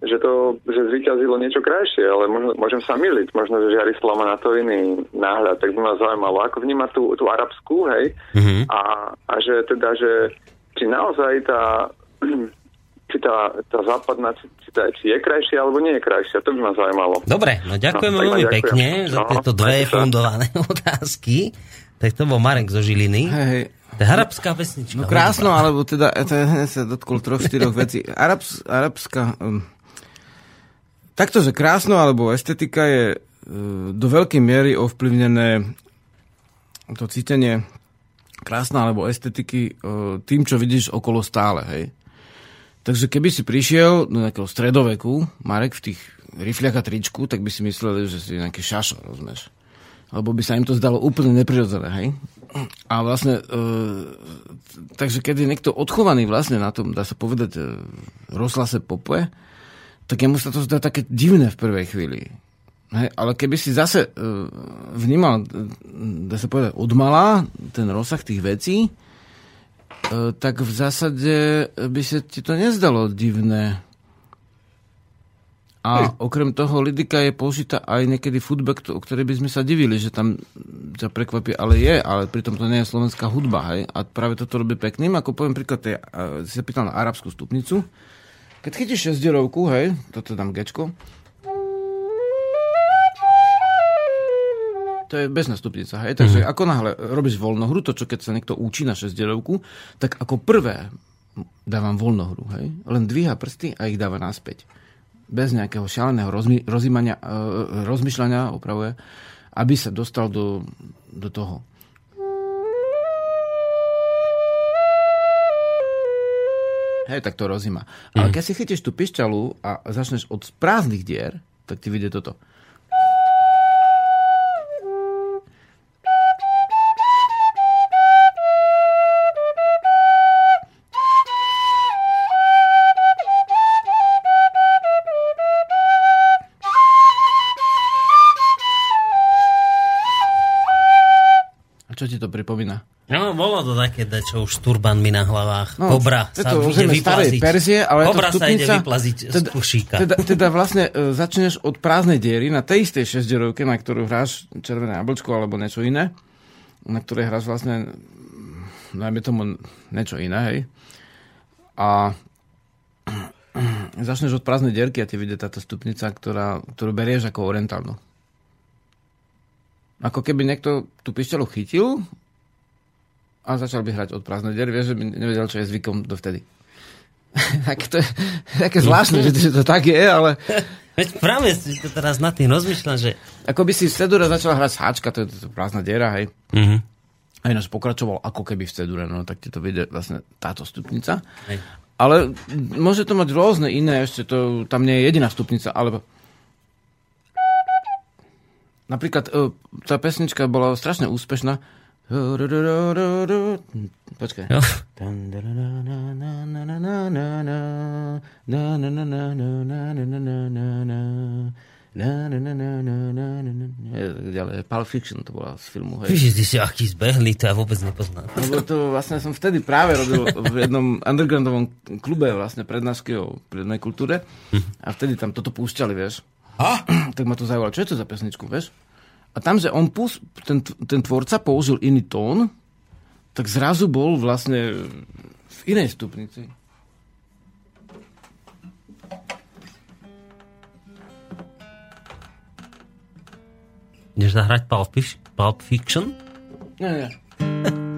že to že zvíťazilo niečo krajšie, ale možno, môžem sa miliť. Možno, že Žiarislav má na to iný náhľad. Tak by ma zaujímalo, ako vníma tú, tú arabskú, hej? Mhm. A, a že teda, že či naozaj tá <clears throat> či tá, tá západná, či, či, tá, či je krajšia, alebo nie je krajšia. To by ma zaujímalo. Dobre, no ďakujeme No, veľmi ďakujem. pekne za No, tieto dve sa. fundované <laughs> otázky. Tak to bol Marek zo Žiliny. Hej. To je harabská pesnička. No krásno, alebo teda, to je, sa dotkol troch, štyroch vecí. Arabs, arabská... Um, takto, že krásno, alebo estetika je uh, do veľkej miery ovplyvnené to cítenie krásna alebo estetiky uh, tým, čo vidíš okolo stále, hej. Takže keby si prišiel do nejakého stredoveku, Marek, v tých rifliach a tričku, tak by si mysleli, že si nejaký šašo, rozumieš? Lebo by sa im to zdalo úplne neprirodzené, hej? A vlastne, e, takže keď je niekto odchovaný vlastne na tom, dá sa povedať, e, rozhlase popoje, tak jemu sa to zdá také divné v prvej chvíli. Hej, ale keby si zase e, vnímal, e, dá sa povedať, odmala ten rozsah tých vecí, e, tak v zásade by sa ti to nezdalo divné. A okrem toho Lidika je použitá aj niekedy futba, o ktorej by sme sa divili, že tam ťa prekvapí, ale je, ale pritom to nie je slovenská hudba, hej. A práve toto robí pekným, ako poviem príklad, uh, si sa pýtal na arabskú stupnicu. Keď chytíš šesťderovku, hej, toto dám gečko, to je bežná stupnica, hej, takže ako náhle robíš voľnohru, to čo keď sa niekto učí na šesťderovku, tak ako prvé dávam voľnohru, hej, len dvíha prsty a ich dáva naspäť bez nejakého šialeného rozmi- rozímania, e, rozmýšľania, opravuje, aby sa dostal do, do toho. Hej, tak to rozíma. Ale keď si chytíš tú pišťalu a začneš od prázdnych dier, tak ti vyjde toto. Čo ti to pripomína? No, bolo to také, da, čo už s turbanmi na hlavách. No, Kobra sa to ide vyplaziť. Perzie, ale je to Kobra sa ide vyplaziť z teda, kušíka. teda, teda vlastne e, začneš od prázdnej diery na tej istej šesťderovke, na ktorú hráš červené jablčko alebo niečo iné, na ktorej hráš vlastne najmä tomu niečo iné, hej. A <clears throat> začneš od prázdnej dierky a ti vyjde táto stupnica, ktorá, ktorú berieš ako orientálnu. Ako keby niekto tú pišťalu chytil a začal by hrať od prázdnej diery, vieš, že by nevedel, čo je zvykom dovtedy. <laughs> tak to je také zvláštne, že, to tak je, ale <laughs> Veď práve si to teraz nad tým rozmýšľam, že... ako by si v Cedure začal hrať sáčka, to je to prázdna diera, hej. Mhm. A ináč pokračoval ako keby v Cedure, no tak ti to vyjde vlastne táto stupnica. Hej. Ale môže to mať rôzne iné, ešte to, tam nie je jediná stupnica, alebo napríklad e, tá pesnička bola strašne úspešná. Počkaj. Jo. Ďalej, Pulp Fiction to bola z filmu. Hej. Víš, ty si aký zbehlý, to ja vôbec nepoznám. Lebo to vlastne som vtedy práve robil v jednom undergroundovom klube vlastne prednášky o prírodnej kultúre a vtedy tam toto púšťali, vieš. A? <clears throat> Tak ma to zaujalo, čo je to za pesničku, vieš? A tam, že on pus, ten, ten tvorca použil iný tón, tak zrazu bol vlastne v inej stupnici. Ideš zahrať Pulp, Fic- Pulp Fiction? Nie, nie. <laughs>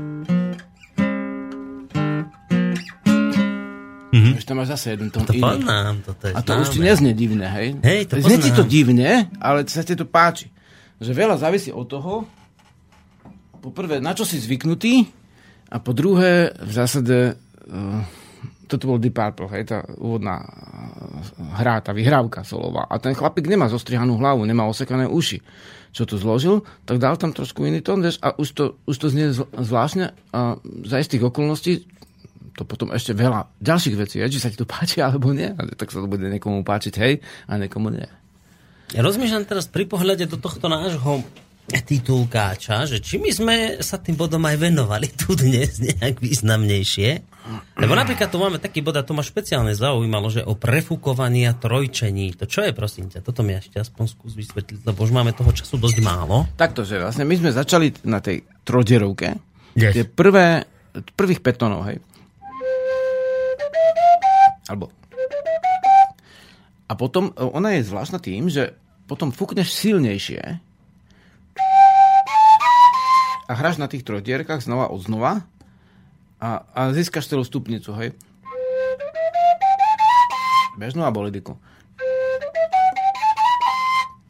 Mm-hmm. Už tam máš zase jeden tón To iný. poznám, toto je A to už ti známe. neznie divné, hej? Hej, to Znie ti to divne, ale sa ti to páči. Že veľa závisí od toho, po prvé, na čo si zvyknutý, a po druhé, v zásade, uh, toto bol Deep Purple, hej, tá úvodná uh, hra, tá vyhrávka solová. A ten chlapík nemá zostrihanú hlavu, nemá osekané uši. Čo to zložil, tak dal tam trošku iný tón, vieš, a už to, už to znie zvláštne a za istých okolností to potom ešte veľa ďalších vecí, je, či sa ti to páči alebo nie. Tak sa to bude niekomu páčiť, hej, a niekomu nie. Ja rozmýšľam teraz pri pohľade do tohto nášho titulkáča, že či my sme sa tým bodom aj venovali tu dnes nejak významnejšie. Lebo napríklad tu máme taký bod, a to ma špeciálne zaujímalo, že o prefukovaní a trojčení. To čo je, prosím ťa? Toto mi ešte aspoň skús vysvetliť, lebo už máme toho času dosť málo. Takto, že vlastne my sme začali na tej troderovke, Yes. tie prvé, prvých 5 tónov, hej. Alebo a potom, e, ona je zvláštna tým, že potom fúkneš silnejšie a hráš na tých trojdierkach znova od znova a, a získaš celú stupnicu, hej. Bežnú a bolidiku.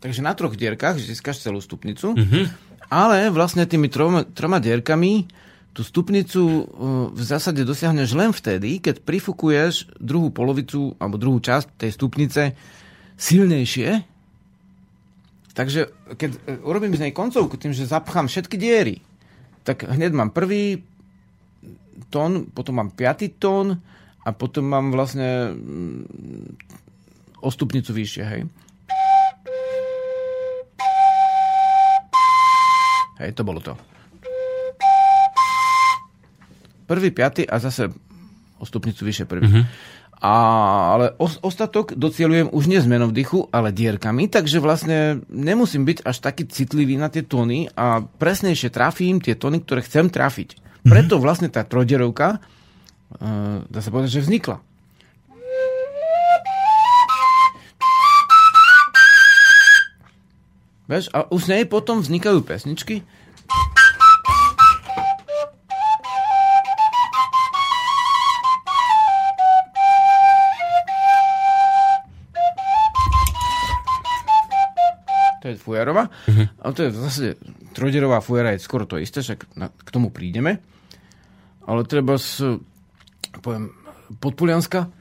Takže na troch dierkach získaš celú stupnicu, mm-hmm. ale vlastne tými troma, troma dierkami tú stupnicu uh, v zásade dosiahneš len vtedy, keď prifukuješ druhú polovicu alebo druhú časť tej stupnice silnejšie. Takže keď uh, urobím z nej koncovku tým, že zapchám všetky diery, tak hneď mám prvý tón, potom mám piatý tón a potom mám vlastne mm, o stupnicu vyššie, hej. Hej, to bolo to. Prvý, piatý a zase o stupnicu vyššie prvý. Mm-hmm. A, ale os, ostatok docielujem už nie zmenou vdychu, ale dierkami, takže vlastne nemusím byť až taký citlivý na tie tóny a presnejšie trafím tie tóny, ktoré chcem trafiť. Preto vlastne tá trojderovka, uh, dá sa povedať, že vznikla. Vieš, a už z nej potom vznikajú pesničky, Fujarová. Uh-huh. A to je zase trojderová fujara je skoro to isté, však na, k tomu prídeme. Ale treba s, poviem, podpulianska.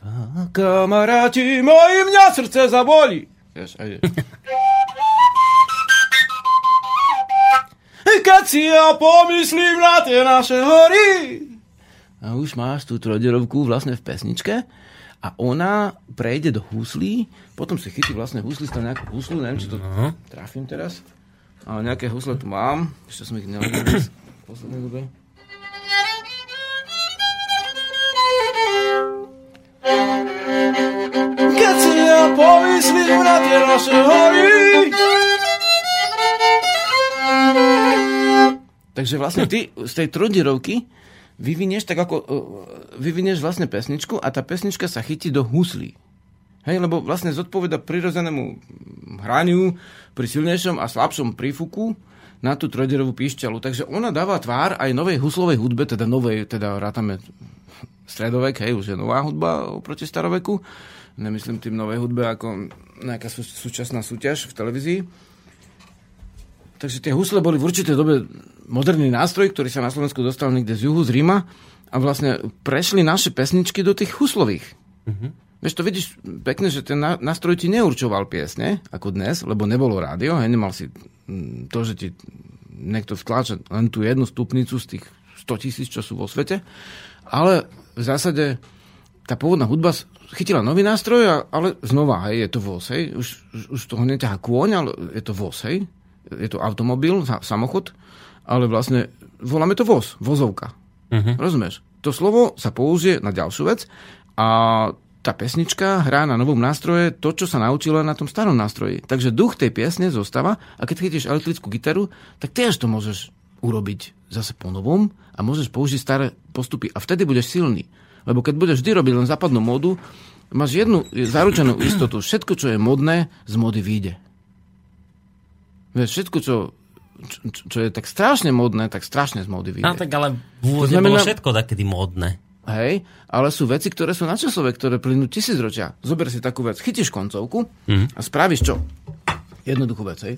Ka- Kamaráti moji, mňa srdce zabolí. Vieš, <laughs> Keď si ja pomyslím na tie naše hory, a už máš tú trojderovku vlastne v pesničke a ona prejde do huslí, potom si chytí vlastne husli, tam nejakú huslu, neviem, či to No. trafím teraz, ale nejaké husle tu mám, ešte som ich nevedel v <coughs> poslednej dobe. Keď si ja pomyslím na tie naše hory, Takže vlastne ty z tej trojdierovky vyvinieš tak ako, uh, vyvinieš vlastne pesničku a tá pesnička sa chytí do huslí. Hej, lebo vlastne zodpoveda prirodzenému hraniu pri silnejšom a slabšom prífuku na tú trojdierovú píšťalu. Takže ona dáva tvár aj novej huslovej hudbe, teda novej, teda rátame stredovek, hej, už je nová hudba oproti staroveku. Nemyslím tým novej hudbe ako nejaká sú, súčasná súťaž v televízii. Takže tie husle boli v určitej dobe moderný nástroj, ktorý sa na Slovensku dostal niekde z juhu, z Ríma a vlastne prešli naše pesničky do tých huslových. Uh-huh. Vieš, to vidíš pekne, že ten ná- nástroj ti neurčoval piesne, ako dnes, lebo nebolo rádio, hej, nemal si mm, to, že ti niekto vtláča len tú jednu stupnicu z tých 100 tisíc, čo sú vo svete, ale v zásade tá pôvodná hudba chytila nový nástroj, ale znova, hej, je to hej, už, už, toho neťahá kôň, ale je to hej, je to automobil, sa- samochod, ale vlastne voláme to voz, vozovka. Uh-huh. Rozumieš? To slovo sa použije na ďalšiu vec a tá pesnička hrá na novom nástroje to, čo sa naučila na tom starom nástroji. Takže duch tej piesne zostáva a keď chytíš elektrickú gitaru, tak tiež to môžeš urobiť zase po novom a môžeš použiť staré postupy a vtedy budeš silný. Lebo keď budeš vždy robiť len západnú módu, máš jednu zaručenú istotu. Všetko, čo je modné, z mody vyjde. Vieš, všetko, čo, čo, čo je tak strašne modné, tak strašne z módy vyjde. No tak ale v znamená- bolo všetko takedy módne. Hej, ale sú veci, ktoré sú načasové, ktoré plynú tisícročia. Zober si takú vec, chytíš koncovku a spravíš čo? Jednoduchú vec, hej.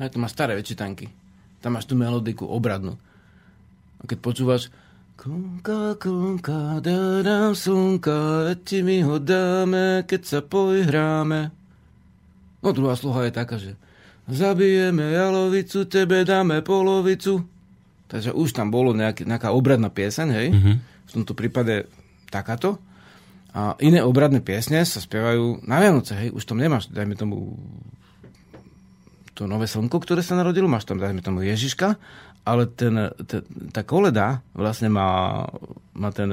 Hej, to má staré väčšitanky. Tam máš tú melodiku obradnú. A keď počúvaš Klunka, klunka, dám slnka, ti mi ho dáme, keď sa pojhráme. No druhá sloha je taká, že zabijeme jalovicu, tebe dáme polovicu. Takže už tam bolo nejaký, nejaká obradná pieseň, hej? Mm-hmm. V tomto prípade takáto. A iné obradné piesne sa spievajú na Vianoce, hej? Už tam nemáš, dajme tomu to nové slnko, ktoré sa narodilo, máš tam, dajme tomu Ježiška, ale ten, ten, tá koleda vlastne má, má ten,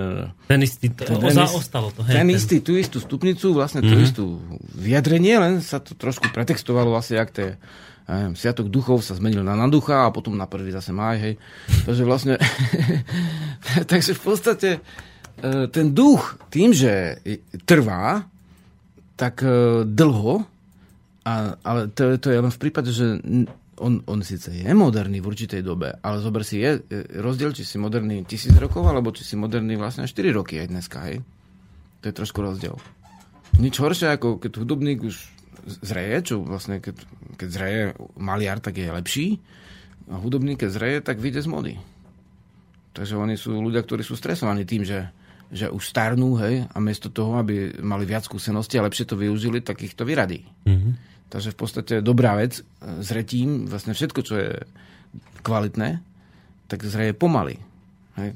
Ten istý, ten, o, is- zaostalo to. Hej, ten istý, tú istú stupnicu, vlastne tú istú vyjadrenie, len sa to trošku pretextovalo vlastne, jak to je, ja neviem, Sviatok duchov sa zmenil na naducha a potom na prvý zase máj, hej. Takže vlastne, <laughs> takže v podstate e, ten duch tým, že trvá tak e, dlho, a, ale to, to je len v prípade, že on, on síce je moderný v určitej dobe, ale zober si, je rozdiel, či si moderný tisíc rokov, alebo či si moderný vlastne 4 roky aj dneska, hej. To je trošku rozdiel. Nič horšie, ako keď hudobník už zreje, čo vlastne keď, keď zreje maliar, tak je lepší. A hudobník, keď zreje, tak vyjde z mody. Takže oni sú ľudia, ktorí sú stresovaní tým, že, že už starnú, hej, a miesto toho, aby mali viac skúseností a lepšie to využili, tak ich to vyradí. Mm-hmm. Takže v podstate dobrá vec, e, zretím, vlastne všetko, čo je kvalitné, tak zreje pomaly. Hej.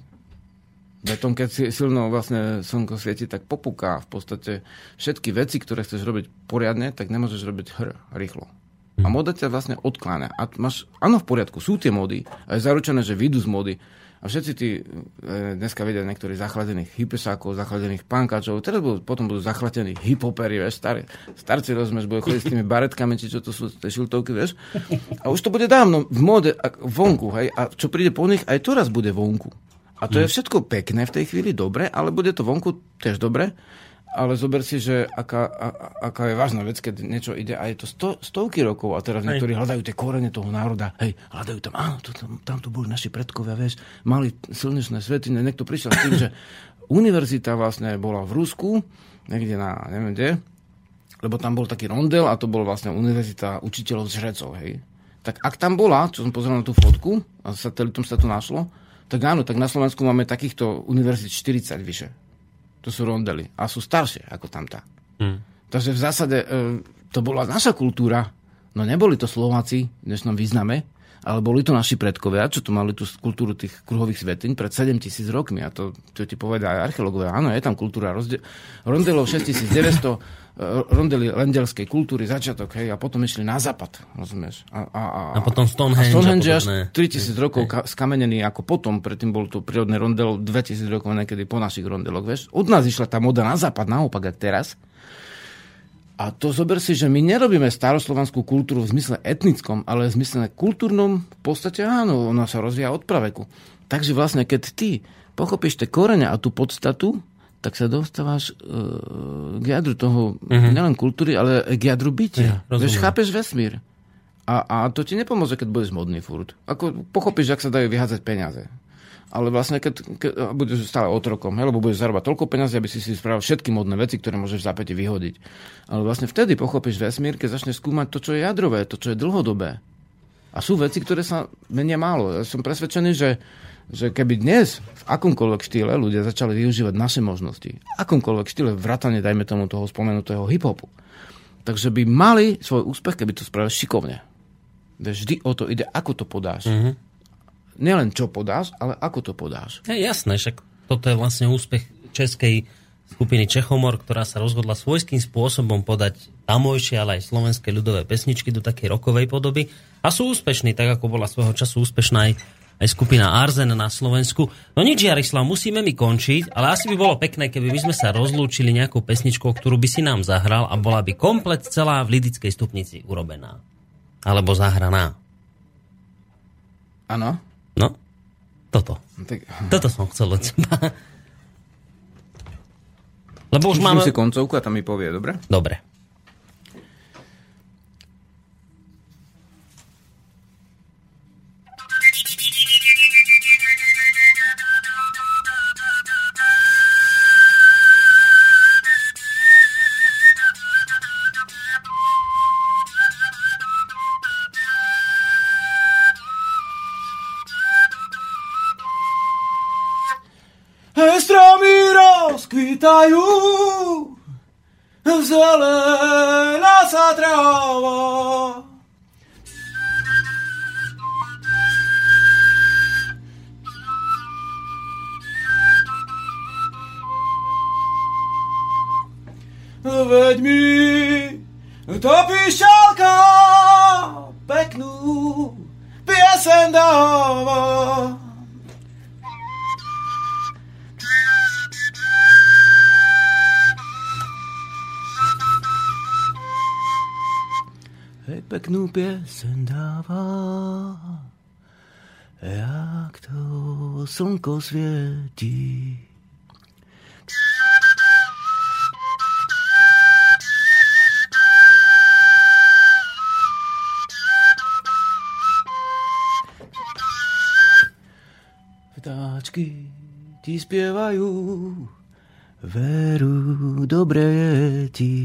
Beton, keď si silno vlastne slnko svieti, tak popuká. V podstate všetky veci, ktoré chceš robiť poriadne, tak nemôžeš robiť hr, rýchlo. A moda ťa vlastne odkláňa. A máš, áno, v poriadku, sú tie mody. A je zaručené, že vyjdú z mody. A všetci tí, e, dneska vedia niektorí zachladených hypesákov, zachladených pankáčov, teraz budú, potom budú zachlapení hiphopery, vieš, starý, starci rozumieš, budú chodiť s tými baretkami, či čo to sú, tie šiltovky, vieš. A už to bude dávno v móde a vonku, hej, a čo príde po nich, aj to raz bude vonku. A to je všetko pekné v tej chvíli, dobre, ale bude to vonku tiež dobre, ale zober si, že aká, a, aká je vážna vec, keď niečo ide a je to sto, stovky rokov a teraz niektorí hľadajú tie korene toho národa, hej, hľadajú tam, áno, to, tam, tam tu boli naši predkovia, vieš, mali slnečné svetiny, niekto prišiel s tým, že <laughs> univerzita vlastne bola v Rusku, niekde na, neviem kde, lebo tam bol taký rondel a to bol vlastne univerzita učiteľov z žrecov, hej. Tak ak tam bola, čo som pozrel na tú fotku, a satelitom sa to našlo, tak áno, tak na Slovensku máme takýchto univerzit 40 vyše. To sú rondely. A sú staršie ako tamtá. Hm. Takže v zásade e, to bola naša kultúra. No neboli to Slováci v dnešnom význame, ale boli to naši predkovia, čo tu mali tú kultúru tých kruhových svetín pred 7 tisíc rokmi. A to, to ti povedia aj archeológovia. Áno, je tam kultúra rozde- rondelov 6900, e, rondely lendelskej kultúry, začiatok, hej, a potom išli na západ, rozumieš? A, a, a, A potom Stonehenge a Stonehenge až podobné. 3000 rokov ka- skamenený ako potom, predtým bol to prírodný rondel 2000 rokov niekedy po našich rondeloch, vieš? Od nás išla tá moda na západ, naopak, ak teraz. A to zober si, že my nerobíme staroslovanskú kultúru v zmysle etnickom, ale v zmysle kultúrnom, v podstate áno, ona sa rozvíja od praveku. Takže vlastne, keď ty pochopíš tie korene a tú podstatu, tak sa dostávaš e, k jadru toho, mm-hmm. nielen kultúry, ale k jadru bytia. Ja, rozumiem. chápeš vesmír. A, a to ti nepomôže, keď budeš modný furt. Ako pochopíš, ak sa dajú vyhádzať peniaze. Ale vlastne, keď, keď budeš stále otrokom, hej, lebo budeš zarábať toľko peniazy, aby si si spravil všetky modné veci, ktoré môžeš v zápäti vyhodiť. Ale vlastne vtedy pochopíš vesmír, keď začneš skúmať to, čo je jadrové, to, čo je dlhodobé. A sú veci, ktoré sa menia málo. Ja som presvedčený, že, že keby dnes v akomkoľvek štýle ľudia začali využívať naše možnosti, akomkoľvek štýle vrátane, dajme tomu toho spomenutého hip-hopu, takže by mali svoj úspech, keby to spravili šikovne. Vždy o to ide, ako to podáš. Mm-hmm. Nielen čo podáš, ale ako to podáš. Je jasné, však toto je vlastne úspech českej skupiny Čechomor, ktorá sa rozhodla svojským spôsobom podať tamojšie, ale aj slovenské ľudové pesničky do takej rokovej podoby a sú úspešní, tak ako bola svojho času úspešná aj, aj skupina Arzen na Slovensku. No nič, Jarislav, musíme mi končiť, ale asi by bolo pekné, keby my sme sa rozlúčili nejakou pesničkou, ktorú by si nám zahral a bola by komplet celá v lidickej stupnici urobená. Alebo zahraná. Áno? No? Toto. No Tak, Toto som chcel od teba. Lebo už Pustím máme... si koncovku a tam mi povie, dobre? Dobre. Caiu, Zelena Satraova. Peknú piesen dáva, jak to slnko svietí. Vtáčky ti spievajú, veru, dobre je ti.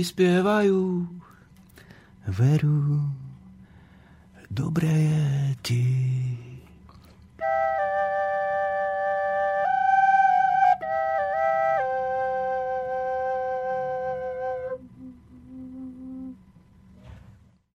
Ti spievajú, veru, dobre je ti.